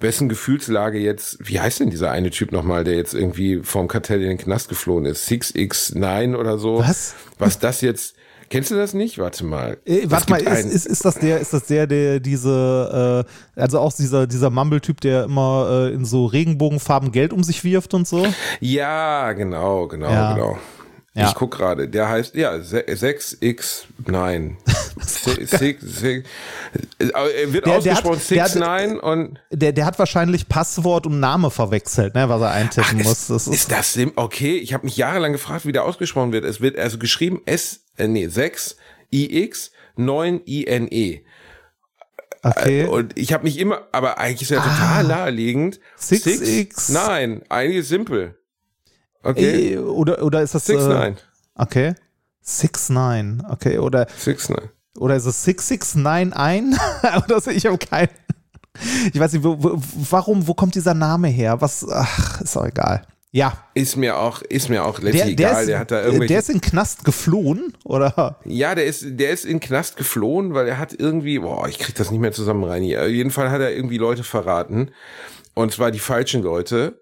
Wessen Gefühlslage jetzt, wie heißt denn dieser eine Typ nochmal, der jetzt irgendwie vom Kartell in den Knast geflohen ist? 6x9 oder so? Was? Was das jetzt, kennst du das nicht? Warte mal. Äh, warte mal, ist, ist, ist das der, ist das der, der diese, äh, also auch dieser, dieser Mumble-Typ, der immer äh, in so Regenbogenfarben Geld um sich wirft und so? Ja, genau, genau, Ja. genau. Ja. Ich guck gerade, der heißt, ja, se- 6x9. Si- six- six- aber er wird Der- ausgesprochen der hat- 6-9 und Der, der hat wahrscheinlich Passwort und Name verwechselt, ne, was er eintippen Ach, muss. ist, Das ist, ist das okay? Ich habe mich jahrelang gefragt, wie der ausgesprochen wird. Es wird also geschrieben S, äh, nee, 6 IX 9 INE. okay. Äh, Und ich habe mich immer, aber eigentlich ist ja total naheliegend. 6X. Nein, eigentlich ist simpel. Okay. Oder, oder ist das 6 äh, 9 Okay. 6-9, okay. Oder, 6 9 oder ist es 6691? oder so, ich habe keinen. Ich weiß nicht, wo, wo, warum, wo kommt dieser Name her? Was, ach, ist auch egal. Ja. Ist mir auch, ist mir auch letztlich Der, der, egal. ist, der hat da irgendwelche. der ist in Knast geflohen, oder? Ja, der ist, der ist in Knast geflohen, weil er hat irgendwie, boah, ich krieg das nicht mehr zusammen rein hier. Auf jeden Fall hat er irgendwie Leute verraten. Und zwar die falschen Leute.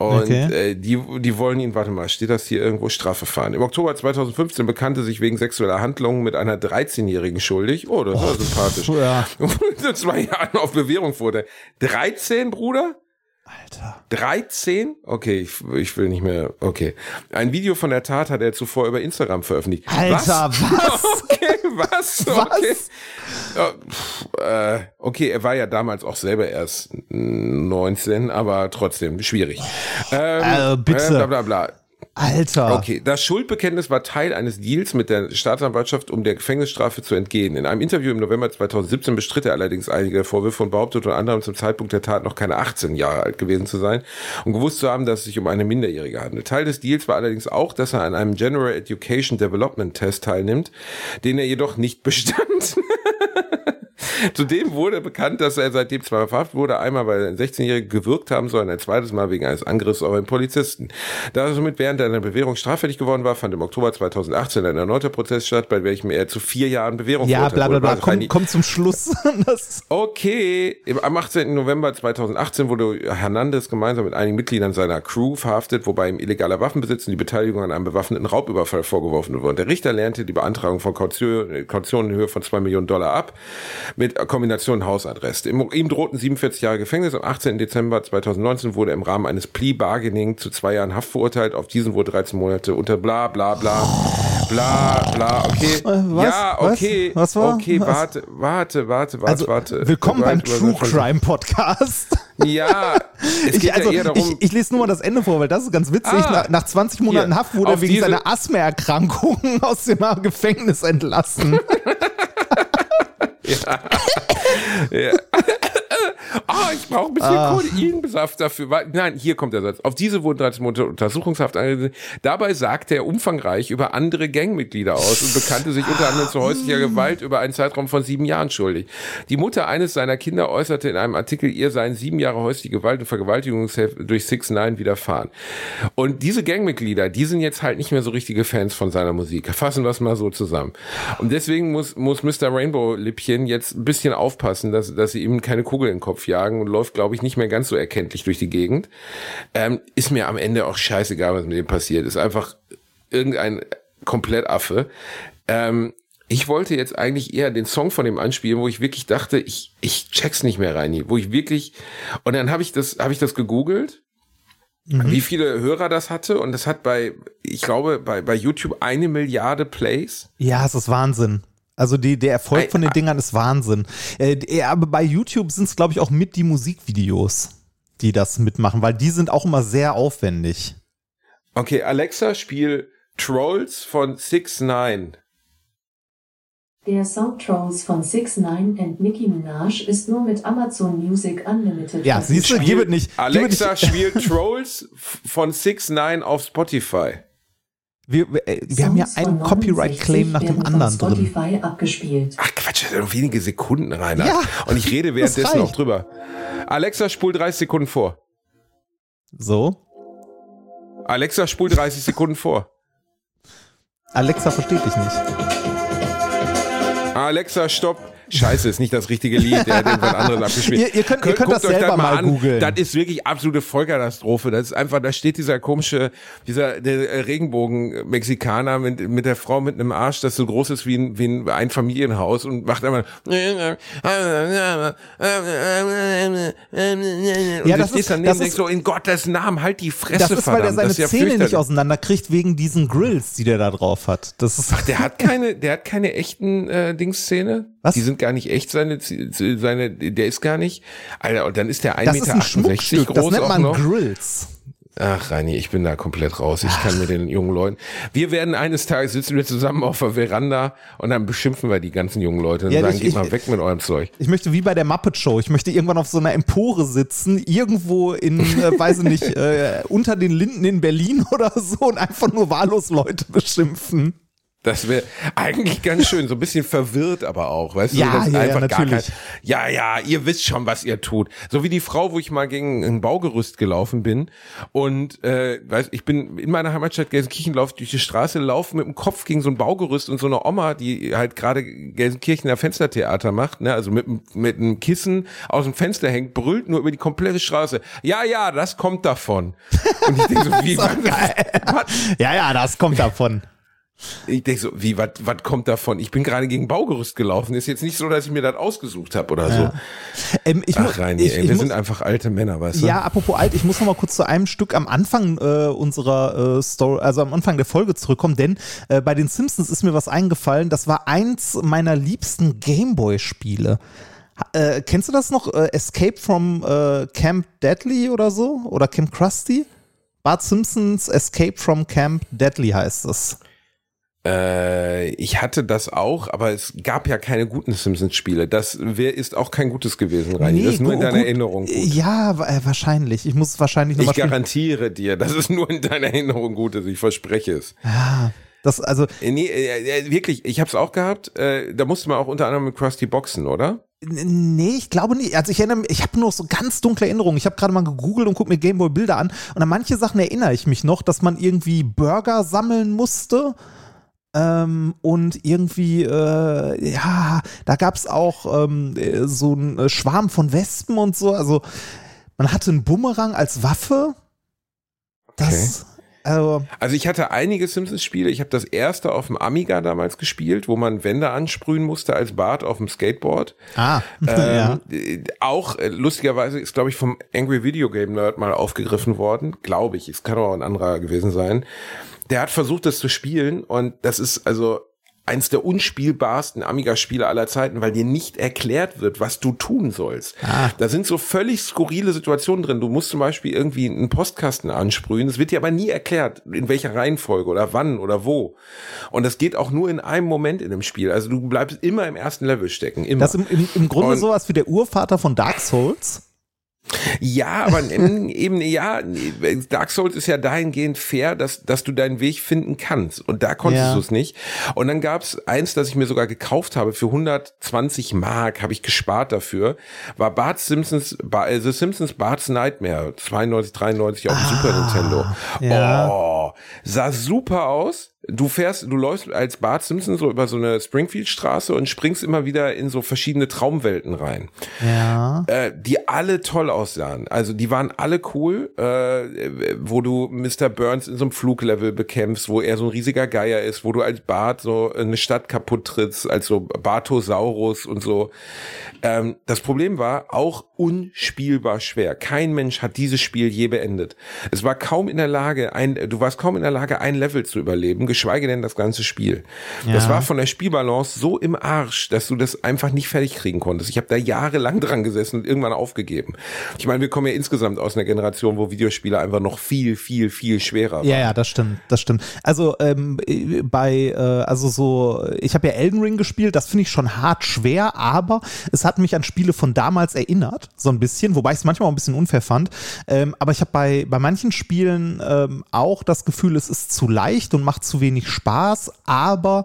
Und Okay. äh, die, die wollen ihn, warte mal, steht das hier irgendwo, Strafverfahren. Im Oktober 2015 bekannte sich wegen sexueller Handlungen mit einer 13-Jährigen schuldig. Oh, das war sympathisch. Ja. Und in zwei Jahren auf Bewährung wurde. 13, Bruder? Alter. 13? Okay, ich, ich will nicht mehr. Okay. Ein Video von der Tat hat er zuvor über Instagram veröffentlicht. Alter, was? Okay, was? Was? Okay. Ja, pff, äh, okay, er war ja damals auch selber erst 19, aber trotzdem schwierig. Ähm, Äh, bitte. Bla bla bla. Alter. Okay, das Schuldbekenntnis war Teil eines Deals mit der Staatsanwaltschaft, um der Gefängnisstrafe zu entgehen. In einem Interview im November 2017 bestritt er allerdings einige Vorwürfe und behauptete unter anderem zum Zeitpunkt der Tat noch keine 18 Jahre alt gewesen zu sein und gewusst zu haben, dass es sich um eine Minderjährige handelt. Teil des Deals war allerdings auch, dass er an einem General Education Development Test teilnimmt, den er jedoch nicht bestand. Zudem wurde bekannt, dass er seitdem zweimal verhaftet wurde, einmal weil er ein 16-Jähriger gewirkt haben soll und ein zweites Mal wegen eines Angriffs auf einen Polizisten. Da er somit während einer Bewährung straffällig geworden war, fand im Oktober 2018 ein erneuter Prozess statt, bei welchem er zu vier Jahren Bewährung Ja, verurteilt bla bla wurde. bla. Also Komm, komm zum Schluss. Okay, am 18. November 2018 wurde Hernandez gemeinsam mit einigen Mitgliedern seiner Crew verhaftet, wobei ihm illegaler Waffenbesitz und die Beteiligung an einem bewaffneten Raubüberfall vorgeworfen wurde. Der Richter lernte die Beantragung von Kaution, Kaution in Höhe von 2 Millionen Dollar ab, mit Kombination Hausarrest. Ihm, drohten 47 Jahre Gefängnis. Am 18. Dezember 2019 wurde er im Rahmen eines Plea Bargaining zu zwei Jahren Haft verurteilt. Auf diesen wurde 13 Monate unter bla bla bla bla bla. Okay, Äh, was? ja, Was? okay, Was war? okay, Was? warte, warte, warte, warte, also, warte. willkommen beim True Crime Podcast. Ja, es geht Ich, also, ja darum. ich, ich lese nur mal das Ende vor, weil das ist ganz witzig. Ah, nach, nach 20 Monaten hier, Haft wurde er wegen seiner Asthmaerkrankung aus dem Gefängnis entlassen. ja. Ah, ich brauche ein bisschen Kodeinsaft dafür. Wa- Nein, hier kommt der Satz. Auf diese wurden 13 Monate Untersuchungshaft angesetzt. Dabei sagte er umfangreich über andere Gangmitglieder aus und bekannte sich unter anderem zu häuslicher Gewalt über einen Zeitraum von sieben Jahren schuldig. Die Mutter eines seiner Kinder äußerte in einem Artikel, ihr seien sieben Jahre häusliche Gewalt und Vergewaltigung durch 6 9 widerfahren. Und diese Gangmitglieder, die sind jetzt halt nicht mehr so richtige Fans von seiner Musik. Fassen wir es mal so zusammen. Und deswegen muss, muss Mr. Rainbow Lippchen jetzt ein bisschen aufpassen, dass, dass sie ihm keine Kugel in den Kopf jagen und läuft, glaube ich, nicht mehr ganz so erkenntlich durch die Gegend. Ähm, ist mir am Ende auch scheißegal, was mit dem passiert. Ist einfach irgendein Komplettaffe. Ähm, ich wollte jetzt eigentlich eher den Song von dem anspielen, wo ich wirklich dachte, ich, ich check's nicht mehr, Reini, wo ich wirklich, und dann habe ich das, habe ich das gegoogelt wie viele Hörer das hatte. Und das hat bei, ich glaube, bei, bei YouTube eine Milliarde Plays. Ja, es ist Wahnsinn. Also die, der Erfolg von den ei. Dingern ist Wahnsinn. Äh, aber bei YouTube sind es, glaube ich, auch mit die Musikvideos, die das mitmachen, weil die sind auch immer sehr aufwendig. Okay, Alexa, spiel Trolls von 6 9 Der Song Trolls von 6 9 and Nicki Minaj ist nur mit Amazon Music Unlimited. Ja, siehst du, gib es nicht. Alexa, gib es nicht. spiel Trolls von 6 9 auf Spotify. Wir, wir, äh, wir haben ja einen Copyright-Claim 69 nach dem anderen drin. Spotify abgespielt. Ach Quatsch, das sind nur wenige Sekunden, Rainer. Ja, Und ich rede währenddessen auch drüber. Alexa, spul 30 Sekunden vor. So. Alexa, spul 30 Sekunden vor. Alexa versteht dich nicht. Alexa, stopp. Scheiße, ist nicht das richtige Lied, der hat irgendwas anderes abgespielt. Ihr- ihr könnt- ihr könnt Guckt das euch selber mal googeln. Das ist wirklich absolute Vollkatastrophe. Das ist einfach, da steht dieser komische, dieser der Regenbogen-Mexikaner mit, mit der Frau mit einem Arsch, das so groß ist wie ein, wie ein Einfamilienhaus und macht einmal und Ja, das das ist- dann das ist- so in Gottes Namen halt die Fresse Das ist, weil verdammt. seine das ja Zähne nicht auseinanderkriegt wegen diesen Grills, die der da drauf hat. Das ist Der hat keine, der hat keine echten äh, Dingsszene. Was? Die sind gar nicht echt seine, seine, der ist gar nicht. Alter, und dann ist der 1,68 das ist ein Meter groß Das nennt auch man noch. Grills. Ach, Reini, ich bin da komplett raus. Ich kann mit den jungen Leuten. Wir werden eines Tages sitzen wir zusammen auf der Veranda und dann beschimpfen wir die ganzen jungen Leute und Ja, sagen, ich- geht ich- mal weg mit eurem Zeug. Ich möchte wie bei der Muppet Show. Ich möchte irgendwann auf so einer Empore sitzen, irgendwo in, äh, weiß ich nicht, äh, unter den Linden in Berlin oder so und einfach nur wahllos Leute beschimpfen. Das wäre eigentlich ganz schön, so ein bisschen verwirrt aber auch, weißt Ja, du? Das ist ja, ja, einfach gar natürlich. kein, ja, ja, ihr wisst schon, was ihr tut. So wie die Frau, wo ich mal gegen ein Baugerüst gelaufen bin und, äh, weiß, ich bin in meiner Heimatstadt Gelsenkirchen, laufe durch die Straße, laufe mit dem Kopf gegen so ein Baugerüst und so eine Oma, die halt gerade Gelsenkirchener Fenstertheater macht, ne, also mit, mit einem Kissen aus dem Fenster hängt, brüllt nur über die komplette Straße. Ja, ja, das kommt davon. Und ich denke so, wie, was, was, Ja, ja, das kommt davon. Ich denke so, wie, was kommt davon? Ich bin gerade gegen Baugerüst gelaufen. Ist jetzt nicht so, dass ich mir das ausgesucht habe oder so. Ähm, ich, Ach, Reini, ich, ey, ich wir muss, sind einfach alte Männer, weißt du? Ja, apropos alt, ich muss noch mal kurz zu einem Stück am Anfang äh, unserer äh, Story, also am Anfang der Folge zurückkommen, denn äh, bei den Simpsons ist mir was eingefallen, das war eins meiner liebsten Gameboy-Spiele. Äh, kennst du das noch? Äh, Escape from äh, Camp Deadly oder so? Oder Camp Krusty? Bart Simpsons Escape from Camp Deadly heißt es. Äh, ich hatte das auch, aber es gab ja keine guten Simpsons-Spiele. Das wär, ist auch kein gutes gewesen, Reini. das ist nur in deiner gut. Erinnerung gut. Ja, äh, wahrscheinlich. Ich muss wahrscheinlich Ich nochmal spielen. garantiere dir, dass es nur in deiner Erinnerung gut ist. Ich verspreche es. Das, also, Äh, Nee, äh, wirklich, ich hab's auch gehabt. Da musste man auch unter anderem mit Krusty boxen, oder? Nee, ich glaube nicht. Also ich erinnere mich, ich habe nur so ganz dunkle Erinnerungen. Ich habe gerade mal gegoogelt und gucke mir Gameboy-Bilder an. Und an manche Sachen erinnere ich mich noch, dass man irgendwie Burger sammeln musste. Ähm, und irgendwie, äh, ja, da gab es auch ähm, äh, so einen äh, Schwarm von Wespen und so. Also man hatte einen Bumerang als Waffe. Das, also, Also ich hatte einige Simpsons-Spiele. Ich habe das erste auf dem Amiga damals gespielt, wo man Wände ansprühen musste als Bart auf dem Skateboard. ah, ja. Ähm, äh, Auch äh, lustigerweise ist, glaube ich, vom Angry Video Game Nerd mal aufgegriffen worden. Glaube ich. Es kann auch ein anderer gewesen sein. Der hat versucht, das zu spielen und das ist also eins der unspielbarsten Amiga-Spiele aller Zeiten, weil dir nicht erklärt wird, was du tun sollst. Da sind so völlig skurrile Situationen drin. Du musst zum Beispiel irgendwie einen Postkasten ansprühen. Es wird dir aber nie erklärt, in welcher Reihenfolge oder wann oder wo. Und das geht auch nur in einem Moment in dem Spiel. Also du bleibst immer im ersten Level stecken. Immer. Das ist im, im, im Grunde Und- sowas wie der Urvater von Dark Souls. Ja, aber eben, ja, Dark Souls ist ja dahingehend fair, dass, dass du deinen Weg finden kannst. Und da konntest Ja. du es nicht. Und dann gab's eins, das ich mir sogar gekauft habe für 120 Mark, habe ich gespart dafür, war Bart Simpsons, Ba- äh, The Simpsons Bart's Nightmare, 92, 93 auf dem Super Nintendo. ja. Oh, sah super aus. Du fährst, du läufst als Bart Simpson so über so eine Springfield-Straße und springst immer wieder in so verschiedene Traumwelten rein. Ja. Äh, die alle toll aussahen. Also die waren alle cool, äh, wo du Mr. Burns in so einem Fluglevel bekämpfst, wo er so ein riesiger Geier ist, wo du als Bart so eine Stadt kaputt trittst, als so Bartosaurus und so. Ähm, das Problem war auch unspielbar schwer. Kein Mensch hat dieses Spiel je beendet. Es war kaum in der Lage, ein, du warst kaum in der Lage, ein Level zu überleben, geschweige denn das ganze Spiel. Das Ja. war von der Spielbalance so im Arsch, dass du das einfach nicht fertig kriegen konntest. Ich habe da jahrelang dran gesessen und irgendwann aufgegeben. Ich meine, wir kommen ja insgesamt aus einer Generation, wo Videospiele einfach noch viel, viel, viel schwerer waren. Ja, ja, das stimmt, das stimmt. Also ähm, äh, bei, äh, also so, ich habe ja Elden Ring gespielt, das finde ich schon hart schwer, aber es hat mich an Spiele von damals erinnert, so ein bisschen, wobei ich es manchmal auch ein bisschen unfair fand. Ähm, aber ich habe bei, bei manchen Spielen ähm, auch das Gefühl, es ist zu leicht und macht zu wenig Spaß, aber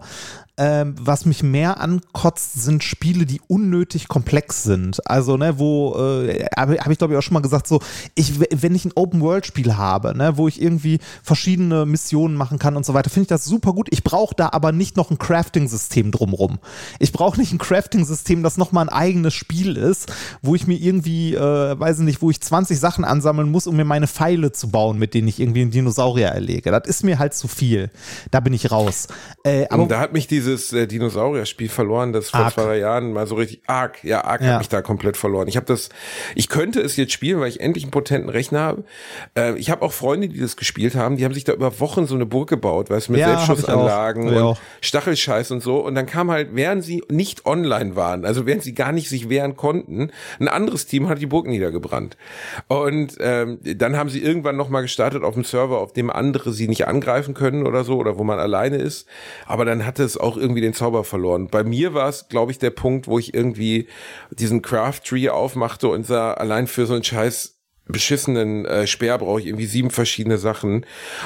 ähm, was mich mehr ankotzt, sind Spiele, die unnötig komplex sind. Also, ne, wo, äh, habe hab ich glaube ich auch schon mal gesagt, so, ich, wenn ich ein Open-World-Spiel habe, ne, wo ich irgendwie verschiedene Missionen machen kann und so weiter, finde ich das super gut. Ich brauche da aber nicht noch ein Crafting-System drumrum. Ich brauche nicht ein Crafting-System, das nochmal ein eigenes Spiel ist, wo ich mir irgendwie, äh, weiß ich nicht, wo ich 20 Sachen ansammeln muss, um mir meine Pfeile zu bauen, mit denen ich irgendwie einen Dinosaurier erlege. Das ist mir halt zu viel. Da bin ich raus. Äh, aber Und da hat mich dieses äh, Dinosaurier-Spiel verloren, das vor zwei Jahren mal so richtig arg, ja, arg Ja. hat mich da komplett verloren. Ich habe das, ich könnte es jetzt spielen, weil ich endlich einen potenten Rechner habe. Äh, ich habe auch Freunde, die das gespielt haben, die haben sich da über Wochen so eine Burg gebaut, weißt du, mit Ja, ich Selbstschussanlagen ich und auch. Stachelscheiß und so. Und dann kam halt, während sie nicht online waren, also während sie gar nicht sich wehren konnten, ein anderes Team hat die Burg niedergebrannt. Und ähm, dann haben sie irgendwann nochmal gestartet auf dem Server, auf dem andere sie nicht angreifen können oder so, oder wo man alleine ist. Aber dann hatte es auch irgendwie den Zauber verloren. Bei mir war es, glaube ich, der Punkt, wo ich irgendwie diesen Craft Tree aufmachte und sah, allein für so einen Scheiß beschissenen äh, Speer brauche ich irgendwie sieben verschiedene Sachen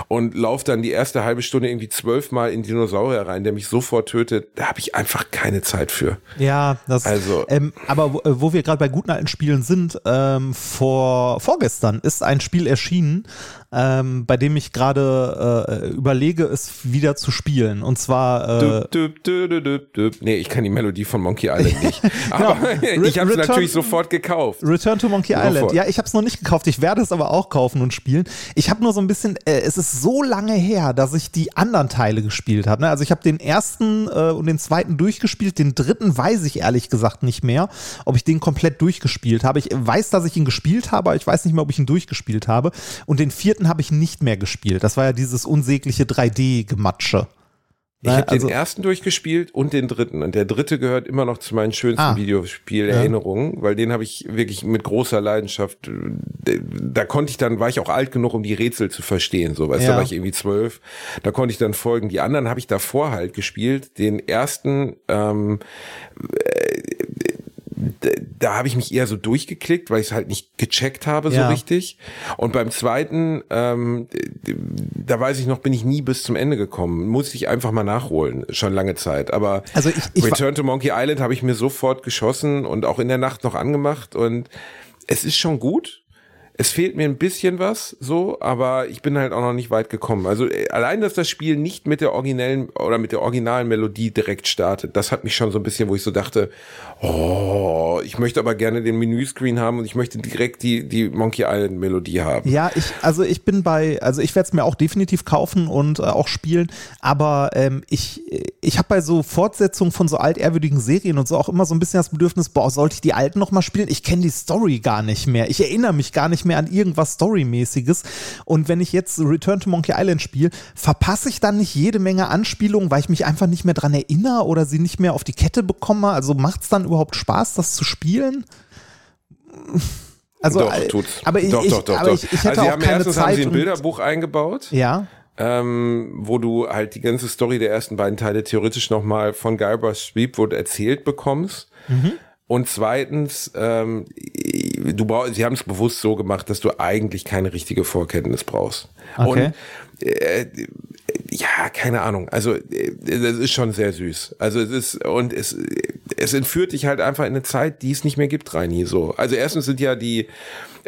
und lauf dann die erste halbe Stunde irgendwie zwölfmal in Dinosaurier rein, der mich sofort tötet. Da habe ich einfach keine Zeit für. Ja, das. Also- ähm, aber wo, äh, wo wir gerade bei guten alten Spielen sind, ähm, vor vorgestern ist ein Spiel erschienen, ähm, bei dem ich gerade äh, überlege, es wieder zu spielen. Und zwar äh, düp, düp, düp, düp. Nee, ich kann die Melodie von Monkey Island nicht. Aber Genau. ich habe es natürlich sofort gekauft. Return to Monkey Sofort. Island. Ja, ich habe es noch nicht gekauft. Ich werde es aber auch kaufen und spielen. Ich habe nur so ein bisschen, äh, es ist so lange her, dass ich die anderen Teile gespielt habe. Ne? Also ich habe den ersten äh, und den zweiten durchgespielt. Den dritten weiß ich ehrlich gesagt nicht mehr, ob ich den komplett durchgespielt habe. Ich weiß, dass ich ihn gespielt habe, aber ich weiß nicht mehr, ob ich ihn durchgespielt habe. Und den vierten habe ich nicht mehr gespielt. Das war ja dieses unsägliche 3D-Gematsche. Ich habe also- den ersten durchgespielt und den dritten. Und der dritte gehört immer noch zu meinen schönsten Ah. Videospielerinnerungen, weil den habe ich wirklich mit großer Leidenschaft. äh, Da konnte ich dann, war ich auch alt genug, um die Rätsel zu verstehen. So, weißt du, Ja. da war ich irgendwie zwölf. Da konnte ich dann folgen. Die anderen habe ich davor halt gespielt. Den ersten, ähm, da, da habe ich mich eher so durchgeklickt, weil ich es halt nicht gecheckt habe so Ja. richtig. Und beim zweiten, ähm, da weiß ich noch, bin ich nie bis zum Ende gekommen. Muss ich einfach mal nachholen, schon lange Zeit. Aber Also ich- ich Return to Monkey Island habe ich mir sofort geschossen und auch in der Nacht noch angemacht und es ist schon gut. Es fehlt mir ein bisschen was, so, aber ich bin halt auch noch nicht weit gekommen. Also äh, allein, dass das Spiel nicht mit der originellen oder mit der originalen Melodie direkt startet, das hat mich schon so ein bisschen, wo ich so dachte, oh, ich möchte aber gerne den Menüscreen haben und ich möchte direkt die, die Monkey Island Melodie haben. Ja, ich, also ich bin bei, also ich werde es mir auch definitiv kaufen und äh, auch spielen, aber ähm, ich, ich habe bei so Fortsetzungen von so altehrwürdigen Serien und so auch immer so ein bisschen das Bedürfnis, boah, sollte ich die alten nochmal spielen? Ich kenne die Story gar nicht mehr. Ich erinnere mich gar nicht mehr an irgendwas Storymäßiges. Und wenn ich jetzt Return to Monkey Island spiele, verpasse ich dann nicht jede Menge Anspielungen, weil ich mich einfach nicht mehr dran erinnere oder sie nicht mehr auf die Kette bekomme? Also macht es dann überhaupt Spaß, das zu spielen? Also, doch, äh, tut's. aber ich, doch, ich, doch, doch, aber doch. ich, ich hätte also auch haben keine erstens Zeit. haben sie ein Bilderbuch eingebaut. Ja, ähm, wo du halt die ganze Story der ersten beiden Teile theoretisch nochmal von Guybrush Threepwood erzählt bekommst. Mhm. Und zweitens, ähm, du brauchst, sie haben es bewusst so gemacht, dass du eigentlich keine richtige Vorkenntnis brauchst. Okay. Und äh, ja, keine Ahnung. Also äh, das ist schon sehr süß. Also es ist und es es entführt dich halt einfach in eine Zeit, die es nicht mehr gibt, Reini. So. Also erstens sind ja die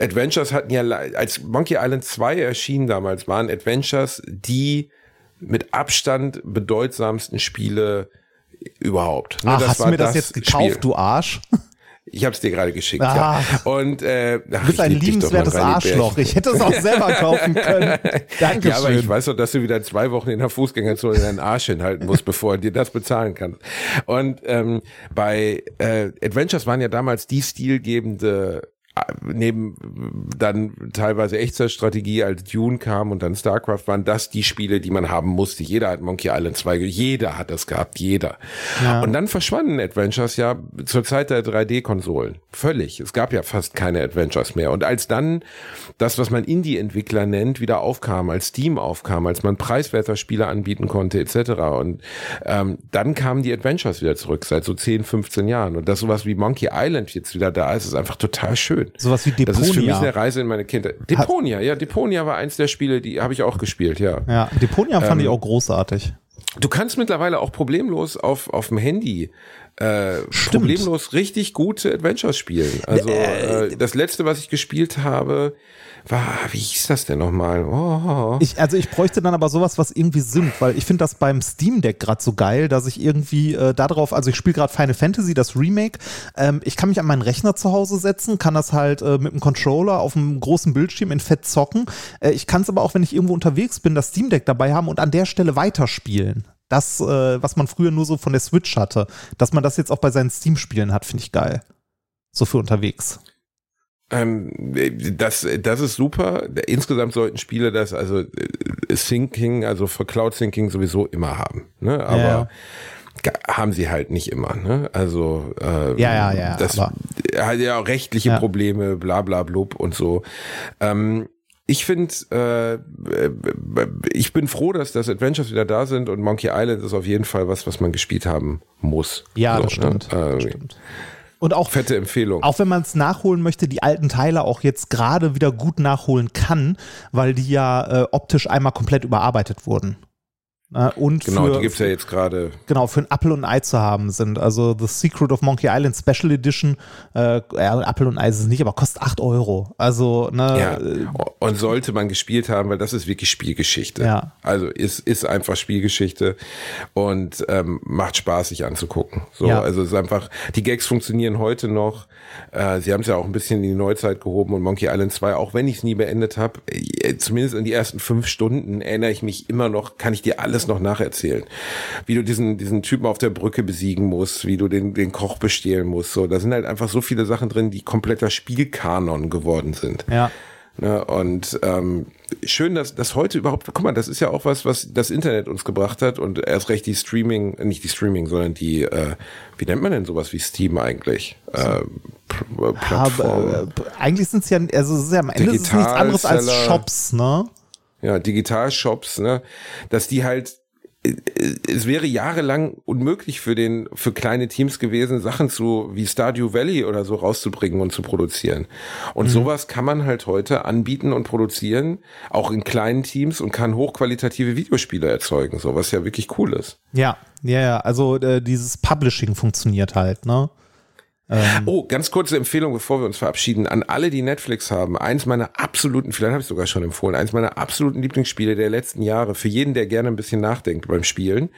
Adventures hatten ja als Monkey Island 2 erschien damals waren Adventures die mit Abstand bedeutsamsten Spiele überhaupt. Ne, Ach, das hast du mir das, jetzt gekauft, Spiel. du Arsch? Ich habe es dir gerade geschickt. Ah. Ja. Und äh, Du bist ein liebenswertes Arschloch. Ich hätte es auch selber kaufen können. Dankeschön. Ja, aber ich weiß doch, dass du wieder zwei Wochen in der Fußgängerzone deinen Arsch hinhalten musst, bevor du dir das bezahlen kannst. Und ähm, bei äh, Adventures waren ja damals die stilgebende neben dann teilweise Echtzeitstrategie als Dune kam und dann StarCraft waren das die Spiele, die man haben musste. Jeder hat Monkey Island 2, jeder hat das gehabt, jeder. Und dann verschwanden Adventures ja zur Zeit der 3D-Konsolen. Völlig. Es gab ja fast keine Adventures mehr. Und als dann das, was man Indie-Entwickler nennt, wieder aufkam, als Steam aufkam, als man preiswerter Spiele anbieten konnte, etc. Und ähm, dann kamen die Adventures wieder zurück, seit so 10, 15 Jahren. Und dass sowas wie Monkey Island jetzt wieder da ist, ist einfach total schön. Sowas wie Das ist für mich Deponia. eine Reise in meine Kindheit. Deponia, ja, Deponia war eins der Spiele, die habe ich auch gespielt, ja. Ja, Deponia fand Ähm, ich auch großartig. Du kannst mittlerweile auch problemlos auf, auf dem Handy äh, problemlos richtig gute Adventures spielen. Also äh, das letzte, was ich gespielt habe, war, wie hieß das denn nochmal? Oh, Ich, also ich bräuchte dann aber sowas, was irgendwie Sinn, weil ich finde das beim Steam Deck gerade so geil, dass ich irgendwie äh, darauf, also ich spiele gerade Final Fantasy, das Remake, ähm, ich kann mich an meinen Rechner zu Hause setzen, kann das halt äh, mit dem Controller auf einem großen Bildschirm in Fett zocken. Äh, ich kann es aber auch, wenn ich irgendwo unterwegs bin, das Steam Deck dabei haben und an der Stelle weiterspielen. Das, äh, was man früher nur so von der Switch hatte, dass man das jetzt auch bei seinen Steam-Spielen hat, finde ich geil. So für unterwegs. Ähm, das, das ist super. Insgesamt sollten Spiele das, also äh, Syncing, also für Cloud Syncing sowieso immer haben. Ne? Aber Ja. haben sie halt nicht immer. Ne? Also ähm, Ja, ja, ja, das hat ja auch rechtliche Ja. Probleme, bla bla blub und so. Ähm, ich finde, äh, äh, ich bin froh, dass das Adventures wieder da sind und Monkey Island ist auf jeden Fall was, was man gespielt haben muss. Ja, So, das stimmt. Ne? das Äh, stimmt. Und auch Fette Empfehlung. Auch wenn man es nachholen möchte, die alten Teile auch jetzt gerade wieder gut nachholen kann, weil die ja äh, optisch einmal komplett überarbeitet wurden. Äh, und genau, für, die gibt's ja jetzt gerade. genau, für ein Apple und ein Ei zu haben sind. Also The Secret of Monkey Island Special Edition, äh, ja, Apple und Ei ist es nicht, aber kostet 8 Euro. Also, ne, Ja, äh, und sollte man gespielt haben, weil das ist wirklich Spielgeschichte. Ja. Also ist, ist einfach Spielgeschichte und ähm, macht Spaß, sich anzugucken. So, Ja. also es ist einfach, die Gags funktionieren heute noch. Äh, sie haben es ja auch ein bisschen in die Neuzeit gehoben und Monkey Island 2, auch wenn ich es nie beendet habe, äh, zumindest in die ersten fünf Stunden erinnere ich mich immer noch, kann ich dir alles noch nacherzählen. Wie du diesen, diesen Typen auf der Brücke besiegen musst, wie du den, den Koch bestehlen musst. So, da sind halt einfach so viele Sachen drin, die kompletter Spielkanon geworden sind. ja. Ne, und ähm, schön, dass das heute überhaupt, guck mal, das ist ja auch was, was das Internet uns gebracht hat und erst recht die Streaming, äh, nicht die Streaming, sondern die, äh, wie nennt man denn sowas wie Steam eigentlich? Äh, P- Plattform. Aber, äh, eigentlich sind es ja, also es ist ja am Ende ist es nichts anderes als. Shops, ne? Ja, Digitalshops, ne, dass die halt äh, es wäre jahrelang unmöglich für den für kleine Teams gewesen, Sachen zu wie Stardew Valley oder so rauszubringen und zu produzieren. Und sowas kann man halt heute anbieten und produzieren, auch in kleinen Teams und kann hochqualitative Videospiele erzeugen, so was ja wirklich cool ist. Ja, ja, ja. Also äh, dieses Publishing funktioniert halt, ne? Oh, ganz kurze Empfehlung, bevor wir uns verabschieden, an alle, die Netflix haben. Eins meiner absoluten, vielleicht habe ich sogar schon empfohlen, eins meiner absoluten Lieblingsspiele der letzten Jahre, für jeden, der gerne ein bisschen nachdenkt beim Spielen.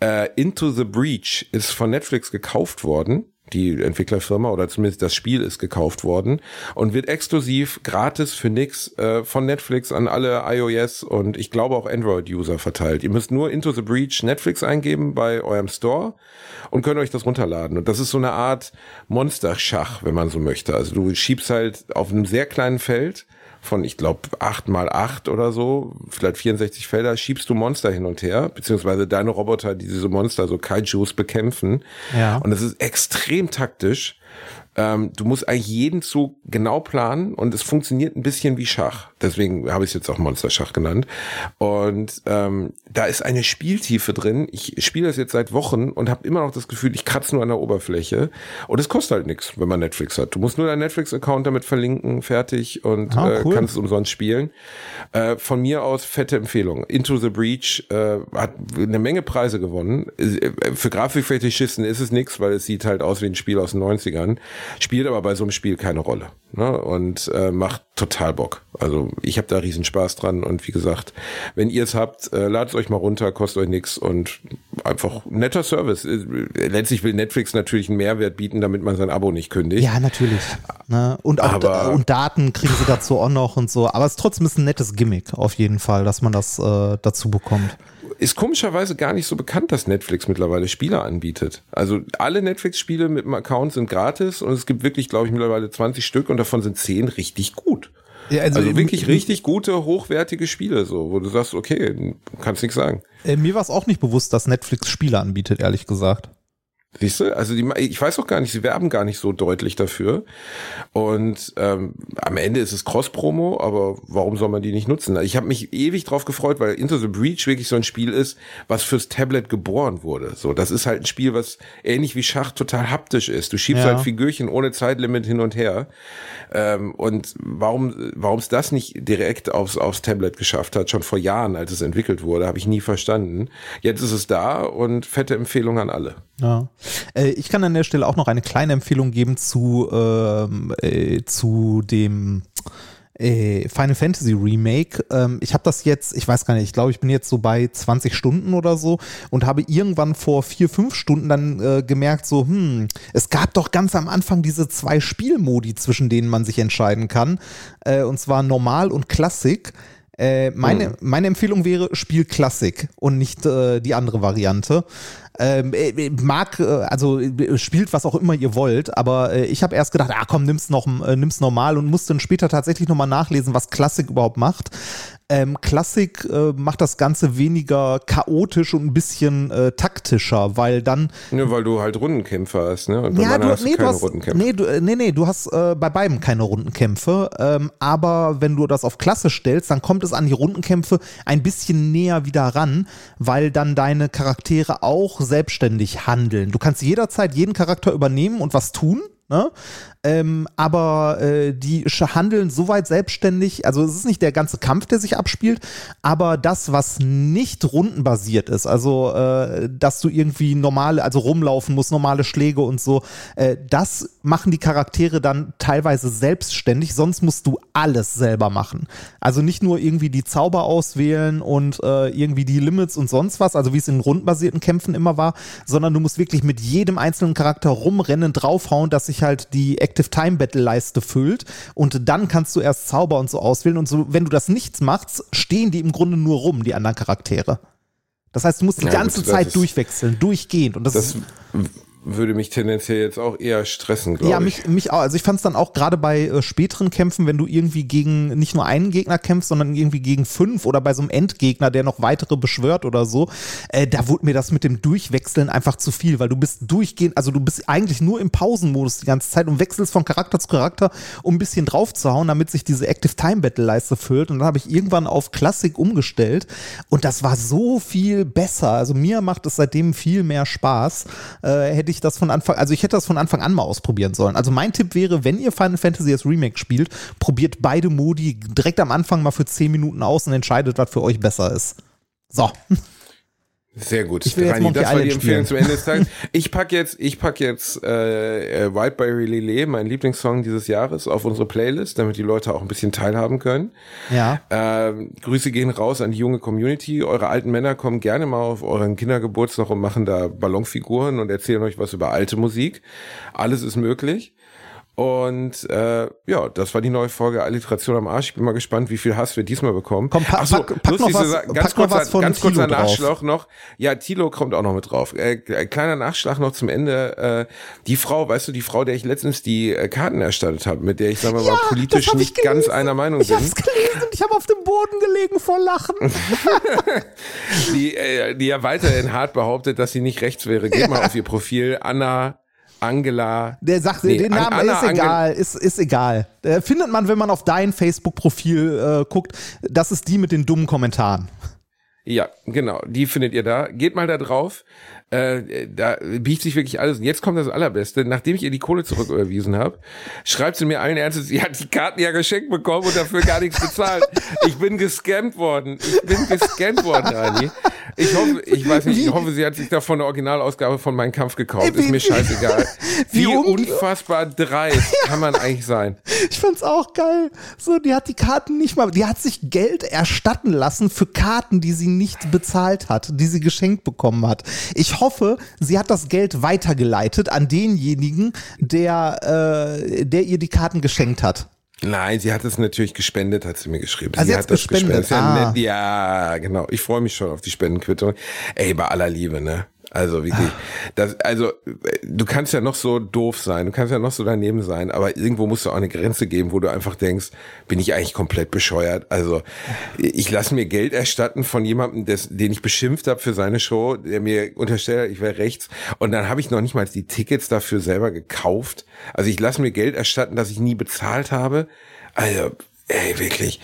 Äh, Into the Breach ist von Netflix gekauft worden. Die Entwicklerfirma oder zumindest das Spiel ist gekauft worden und wird exklusiv gratis für nix äh, von Netflix an alle iOS und ich glaube auch Android-User verteilt. Ihr müsst nur Into the Breach Netflix eingeben bei eurem Store und könnt euch das runterladen. Und das ist so eine Art Monsterschach, wenn man so möchte. Also du schiebst halt auf einem sehr kleinen Feld von, ich glaube, acht mal acht oder so, vielleicht 64 Felder, schiebst du Monster hin und her, beziehungsweise deine Roboter, die diese Monster, so Kaijus, bekämpfen. Ja. Und das ist extrem taktisch. Ähm, du musst eigentlich jeden Zug genau planen und es funktioniert ein bisschen wie Schach. Deswegen habe ich es jetzt auch Monsterschach genannt. Und ähm, da ist eine Spieltiefe drin. Ich spiele das jetzt seit Wochen und habe immer noch das Gefühl, ich kratze nur an der Oberfläche. Und es kostet halt nichts, wenn man Netflix hat. Du musst nur deinen Netflix-Account damit verlinken, fertig und Ah, äh, cool. kannst es umsonst spielen. Äh, von mir aus fette Empfehlung. Into the Breach äh, hat eine Menge Preise gewonnen. Äh, Für Grafikfetischisten ist es nichts, weil es sieht halt aus wie ein Spiel aus den 90ern. Spielt aber bei so einem Spiel keine Rolle. ne? und äh, macht total Bock. Also ich habe da riesen Spaß dran und wie gesagt, wenn ihr es habt, äh, ladet euch mal runter, kostet euch nichts und einfach netter Service. Äh, Letztlich will Netflix natürlich einen Mehrwert bieten, damit man sein Abo nicht kündigt. Ja, natürlich. Ne? Und auch Aber- und Daten kriegen sie dazu auch noch und so. Aber es ist trotzdem ist ein nettes Gimmick auf jeden Fall, dass man das äh, dazu bekommt. Ist komischerweise gar nicht so bekannt, dass Netflix mittlerweile Spiele anbietet. Also alle Netflix-Spiele mit dem Account sind gratis und es gibt wirklich, glaube ich, mittlerweile 20 Stück und davon sind 10 richtig gut. Ja, Also, im- wirklich richtig gute, hochwertige Spiele, so, wo du sagst, okay, kannst nichts sagen. Äh, mir war es auch nicht bewusst, dass Netflix Spiele anbietet, ehrlich gesagt. Siehst du? Also die, ich weiß auch gar nicht, sie werben gar nicht so deutlich dafür. Und ähm, am Ende ist es Cross-Promo, aber warum soll man die nicht nutzen? Ich habe mich ewig drauf gefreut, weil Into the Breach wirklich so ein Spiel ist, was fürs Tablet geboren wurde. So, das ist halt ein Spiel, was ähnlich wie Schach total haptisch ist. Du schiebst Ja. halt Figürchen ohne Zeitlimit hin und her. Ähm, und warum warum es das nicht direkt aufs, aufs Tablet geschafft hat, schon vor Jahren, als es entwickelt wurde, habe ich nie verstanden. Jetzt ist es da und fette Empfehlung an alle. Ja. Äh, ich kann an der Stelle auch noch eine kleine Empfehlung geben zu, ähm, äh, zu dem äh, Final Fantasy Remake. Ähm, ich habe das jetzt, ich weiß gar nicht, ich glaube, ich bin jetzt so bei 20 Stunden oder so und habe irgendwann vor vier, fünf Stunden dann äh, gemerkt, so, hm, es gab doch ganz am Anfang diese zwei Spielmodi, zwischen denen man sich entscheiden kann. Äh, und zwar normal und Klassik. Äh, meine, meine Empfehlung wäre, spiel Klassik und nicht äh, die andere Variante. Ähm, äh, mag, äh, also äh, spielt was auch immer ihr wollt, aber äh, ich habe erst gedacht, ah komm, nimm's noch, äh, nimm's normal und musste dann später tatsächlich nochmal nachlesen, was Klassik überhaupt macht. Ähm, Klassik äh, macht das Ganze weniger chaotisch und ein bisschen äh, taktischer, weil dann Ja, weil du halt Rundenkämpfer hast, ne? Und ja, du, hast nee, du keine hast, Rundenkämpfe. nee, du, äh, nee, nee, du hast äh, bei beiden keine Rundenkämpfe. Ähm, aber wenn du das auf Klasse stellst, dann kommt es an die Rundenkämpfe ein bisschen näher wieder ran, weil dann deine Charaktere auch selbstständig handeln. Du kannst jederzeit jeden Charakter übernehmen und was tun. Ne? Ähm, aber äh, die handeln soweit selbstständig, also es ist nicht der ganze Kampf, der sich abspielt, aber das, was nicht rundenbasiert ist, also äh, dass du irgendwie normale, also rumlaufen musst, normale Schläge und so, äh, das machen die Charaktere dann teilweise selbstständig, sonst musst du alles selber machen. Also nicht nur irgendwie die Zauber auswählen und äh, irgendwie die Limits und sonst was, also wie es in rundenbasierten Kämpfen immer war, sondern du musst wirklich mit jedem einzelnen Charakter rumrennen, draufhauen, dass sich halt die Active Time Battle Leiste füllt und dann kannst du erst Zauber und so auswählen und so, wenn du das nichts machst, stehen die im Grunde nur rum, die anderen Charaktere. Das heißt, du musst die Ja, gut, ganze das Zeit durchwechseln, durchgehend und das, Das ist würde mich tendenziell jetzt auch eher stressen, glaube ja, ich. mich, mich auch. Also ich fand es dann auch gerade bei äh, späteren Kämpfen, wenn du irgendwie gegen nicht nur einen Gegner kämpfst, sondern irgendwie gegen fünf oder bei so einem Endgegner, der noch weitere beschwört oder so, äh, da wurde mir das mit dem Durchwechseln einfach zu viel, weil du bist durchgehend, also du bist eigentlich nur im Pausenmodus die ganze Zeit und wechselst von Charakter zu Charakter, um ein bisschen draufzuhauen, damit sich diese Active Time Battle Leiste füllt. Und dann habe ich irgendwann auf Klassik umgestellt und das war so viel besser. Also mir macht es seitdem viel mehr Spaß. Äh, hätte ich das von Anfang, also ich hätte das von Anfang an mal ausprobieren sollen. Also mein Tipp wäre, wenn ihr Final Fantasy das Remake spielt, probiert beide Modi direkt am Anfang mal für 10 Minuten aus und entscheidet, was für euch besser ist. So. Sehr gut. Ich will jetzt Rani, das war die Empfehlung zum Ende des Tages. Ich pack jetzt, ich pack jetzt äh, äh, Wildberry Lillet, mein Lieblingssong dieses Jahres, auf unsere Playlist, damit die Leute auch ein bisschen teilhaben können. Ja. Ähm, Grüße gehen raus an die junge Community. Eure alten Männer kommen gerne mal auf euren Kindergeburtstag und machen da Ballonfiguren und erzählen euch was über alte Musik. Alles ist möglich. Und äh, ja, das war die neue Folge Alliteration am Arsch. Ich bin mal gespannt, wie viel Hass wir diesmal bekommen. Komm, pack- Ach so, pack- pack lustig noch was- pack ganz noch kurzer, was von ganz kurzer. Nachschlag noch. Ja, Tilo kommt auch noch mit drauf. Äh, kleiner Nachschlag noch zum Ende. Äh, die Frau, weißt du, die Frau, der ich letztens die äh, Karten erstattet habe, mit der ich, sagen wir mal, politisch ich nicht ganz gelesen. einer Meinung Ich bin. hab's gelesen und ich habe auf dem Boden gelegen vor Lachen. die, äh, die ja weiterhin hart behauptet, dass sie nicht rechts wäre. Geht mal auf ihr Profil. Anna, Angela. Der sagt, Nee, den Namen Anna ist egal, ist, ist egal. Äh, findet man, wenn man auf dein Facebook-Profil äh, guckt, das ist die mit den dummen Kommentaren. Ja, genau. Die findet ihr da. Geht mal da drauf. Äh, da biegt sich wirklich alles. Und jetzt kommt das Allerbeste. Nachdem ich ihr die Kohle zurücküberwiesen habe, schreibt sie mir allen Ernstes, sie hat die Karten ja geschenkt bekommen und dafür gar nichts bezahlt. Ich bin gescammt worden. Ich bin gescammt worden, Rani. Ich hoffe, ich weiß nicht, ich hoffe, sie hat sich davon eine Originalausgabe von Mein Kampf gekauft. Ist mir scheißegal. Wie Wie, un- unfassbar dreist kann man eigentlich sein? Ich fand's auch geil. So, die hat die Karten nicht mal, die hat sich Geld erstatten lassen für Karten, die sie nicht bezahlt hat, die sie geschenkt bekommen hat. Ich hoffe, sie hat das Geld weitergeleitet an denjenigen, der, äh, der ihr die Karten geschenkt hat. Nein, sie hat es natürlich gespendet, hat sie mir geschrieben. Ah, sie hat das gespendet, Ist ja, ah. ja, genau. Ich freue mich schon auf die Spendenquittung. Ey, bei aller Liebe, ne? Also wirklich, das, also du kannst ja noch so doof sein, du kannst ja noch so daneben sein, aber irgendwo musst du auch eine Grenze geben, wo du einfach denkst, bin ich eigentlich komplett bescheuert. Also ich lasse mir Geld erstatten von jemandem, des, den ich beschimpft habe für seine Show, der mir unterstellt, hat, ich wäre rechts, und dann habe ich noch nicht mal die Tickets dafür selber gekauft. Also ich lasse mir Geld erstatten, das ich nie bezahlt habe. Also Ey, wirklich,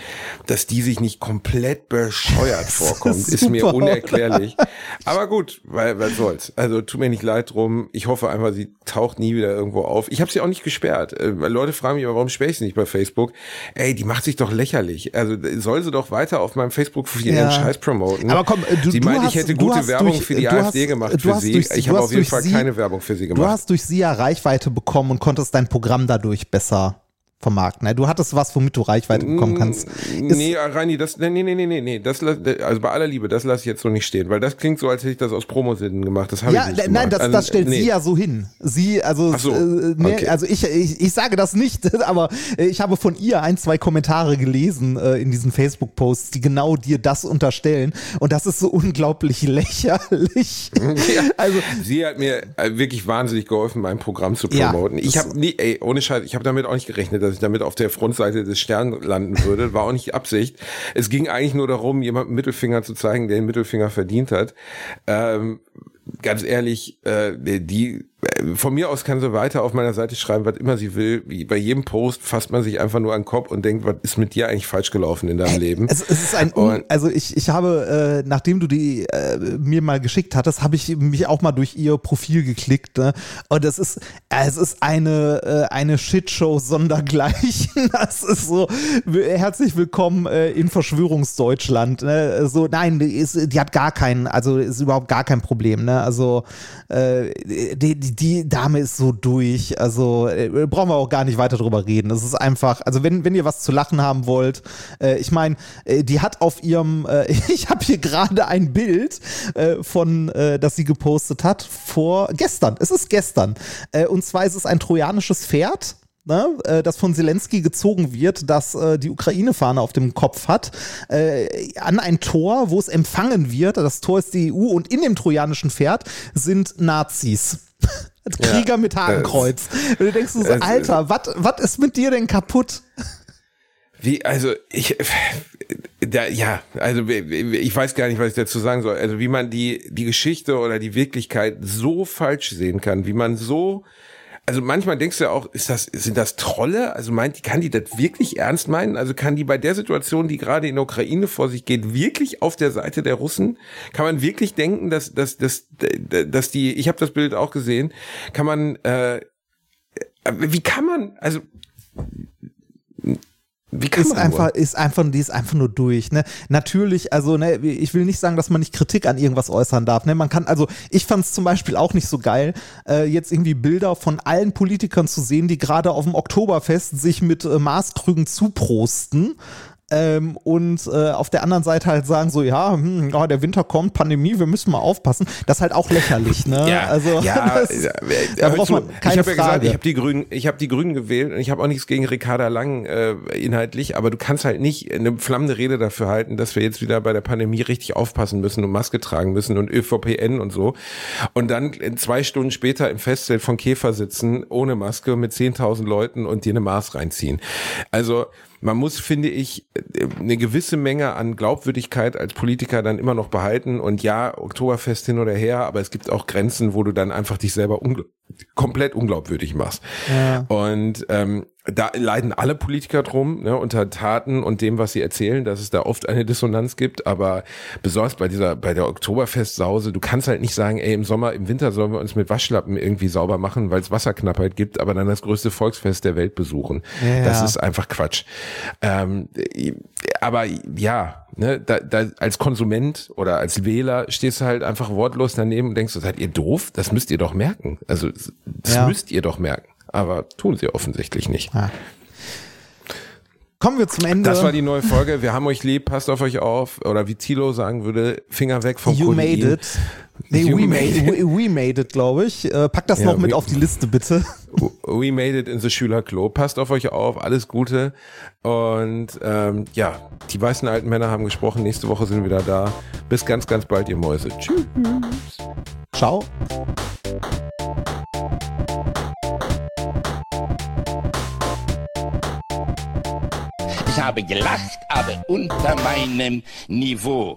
dass die sich nicht komplett bescheuert vorkommt, ist ist, mir unerklärlich. Aber gut, weil was soll's. Also tut mir nicht leid drum. Ich hoffe einfach, sie taucht nie wieder irgendwo auf. Ich habe sie auch nicht gesperrt. Äh, weil Leute fragen mich, aber warum sperre ich sie nicht bei Facebook? Ey, die macht sich doch lächerlich. Also äh, soll sie doch weiter auf meinem Facebook-Profil Ja. ihren Scheiß promoten. Aber komm, äh, du- sie du meint, hast- ich hätte du gute Werbung durch- für die du AfD hast- gemacht du für sie. durch- ich du habe auf jeden Fall sie- keine Werbung für sie Du gemacht. hast durch sie ja Reichweite bekommen und konntest dein Programm dadurch besser vermarkten. ne? Du hattest was, womit du Reichweite bekommen kannst. Ist- Nee, Reini, das, nee, nee, nee, nee, nee, das, also bei aller Liebe, das lasse ich jetzt so nicht stehen, weil das klingt so, als hätte ich das aus Promosinnen gemacht. Das habe Ja, ich nicht gemacht. nein, das, Also, das stellt nee. sie ja so hin. Sie, also, so, äh, ne, okay. also ich, ich, ich sage das nicht, aber äh, ich habe von ihr ein, zwei Kommentare gelesen äh, in diesen Facebook-Posts, die genau dir das unterstellen. Und das ist so unglaublich lächerlich. Ja. Also, Sie hat mir äh, wirklich wahnsinnig geholfen, mein Programm zu Ja, promoten. ich das- habe nie, ey, ohne Scheiß, ich habe damit auch nicht gerechnet, dass ich damit auf der Frontseite des Stern landen würde. War auch nicht Absicht. Es ging eigentlich nur darum, jemandem Mittelfinger zu zeigen, der den Mittelfinger verdient hat. Ähm, ganz ehrlich, äh, die von mir aus kann sie weiter auf meiner Seite schreiben, was immer sie will. Bei jedem Post fasst man sich einfach nur an den Kopf und denkt, was ist mit dir eigentlich falsch gelaufen in deinem Leben? Es, es ist ein, Un also ich, ich habe, äh, nachdem du die äh, mir mal geschickt hattest, habe ich mich auch mal durch ihr Profil geklickt. Ne? Und es ist, äh, es ist eine, äh, eine Shitshow sondergleichen. Das ist so, herzlich willkommen äh, in Verschwörungsdeutschland. Ne? So, nein, die, ist, die hat gar keinen, also ist überhaupt gar kein Problem. Ne? Also äh, die, die, die Dame ist so durch. Also äh, brauchen wir auch gar nicht weiter drüber reden. Es ist einfach, also wenn, wenn ihr was zu lachen haben wollt, äh, ich meine, äh, die hat auf ihrem, äh, ich habe hier gerade ein Bild äh, von, äh, das sie gepostet hat vor gestern. Es ist gestern. Und zwar ist es ein trojanisches Pferd. Ne, das von Zelensky gezogen wird, das äh, die Ukraine-Fahne auf dem Kopf hat, äh, an ein Tor, wo es empfangen wird. Das Tor ist die EU und in dem trojanischen Pferd sind Nazis. Krieger mit Hakenkreuz. Und du denkst so, es- Alter, was ist mit dir denn kaputt? Wie, also ich, da, ja, also ich weiß gar nicht, was ich dazu sagen soll. Also wie man die, die Geschichte oder die Wirklichkeit so falsch sehen kann, wie man so, also manchmal denkst du ja auch, ist das, sind das Trolle? Also meint, kann die das wirklich ernst meinen? Also kann die bei der Situation, die gerade in der Ukraine vor sich geht, wirklich auf der Seite der Russen? Kann man wirklich denken, dass, dass, dass, dass die, ich habe das Bild auch gesehen, kann man, äh, wie kann man, also wie kann ist einfach, nur? ist einfach, die ist einfach nur durch. Ne? Natürlich, also ne, ich will nicht sagen, dass man nicht Kritik an irgendwas äußern darf. Ne? Man kann, also ich fand es zum Beispiel auch nicht so geil, äh, jetzt irgendwie Bilder von allen Politikern zu sehen, die gerade auf dem Oktoberfest sich mit äh, Maßkrügen zuprosten. Ähm, und äh, auf der anderen Seite halt sagen so, ja, hm, ja, der Winter kommt, Pandemie, wir müssen mal aufpassen. Das ist halt auch lächerlich, ne? Ja, also ja, das, äh, da braucht man keine ich habe ja gesagt, ich habe die Grünen, ich habe die Grünen gewählt und ich habe auch nichts gegen Ricarda Lang äh, inhaltlich, aber du kannst halt nicht eine flammende Rede dafür halten, dass wir jetzt wieder bei der Pandemie richtig aufpassen müssen und Maske tragen müssen und ÖVPN und so und dann zwei Stunden später im Festzelt von Käfer sitzen ohne Maske mit 10.000 Leuten und dir eine Maß reinziehen. Also man muss, finde ich, eine gewisse Menge an Glaubwürdigkeit als Politiker dann immer noch behalten. Und ja, Oktoberfest hin oder her, aber es gibt auch Grenzen, wo du dann einfach dich selber ungl komplett unglaubwürdig machst. Ja. Und ähm, da leiden alle Politiker drum, ne, unter Taten und dem, was sie erzählen, dass es da oft eine Dissonanz gibt. Aber besonders bei dieser, bei der Oktoberfestsause, du kannst halt nicht sagen, ey, im Sommer, im Winter sollen wir uns mit Waschlappen irgendwie sauber machen, weil es Wasserknappheit gibt, aber dann das größte Volksfest der Welt besuchen. Ja. Das ist einfach Quatsch. Ähm, aber ja, ne, da, da als Konsument oder als Wähler stehst du halt einfach wortlos daneben und denkst, seid ihr doof? Das müsst ihr doch merken. Also das Ja. müsst ihr doch merken. Aber tun sie offensichtlich nicht. Ja. Kommen wir zum Ende. Das war die neue Folge. Wir haben euch lieb, passt auf euch auf. Oder wie Thilo sagen würde, Finger weg vom You Kodein. made it. Nee, You we made made, we, we made it, glaube ich. Äh, pack das Ja, noch mit we- auf die Liste, bitte. We made it in the Schülerklo. Passt auf euch auf, alles Gute. Und ähm, ja, die weißen alten Männer haben gesprochen. Nächste Woche sind wir wieder da. Bis ganz, ganz bald, ihr Mäuse. Tschüss. Ciao. Habe gelacht, aber unter meinem Niveau.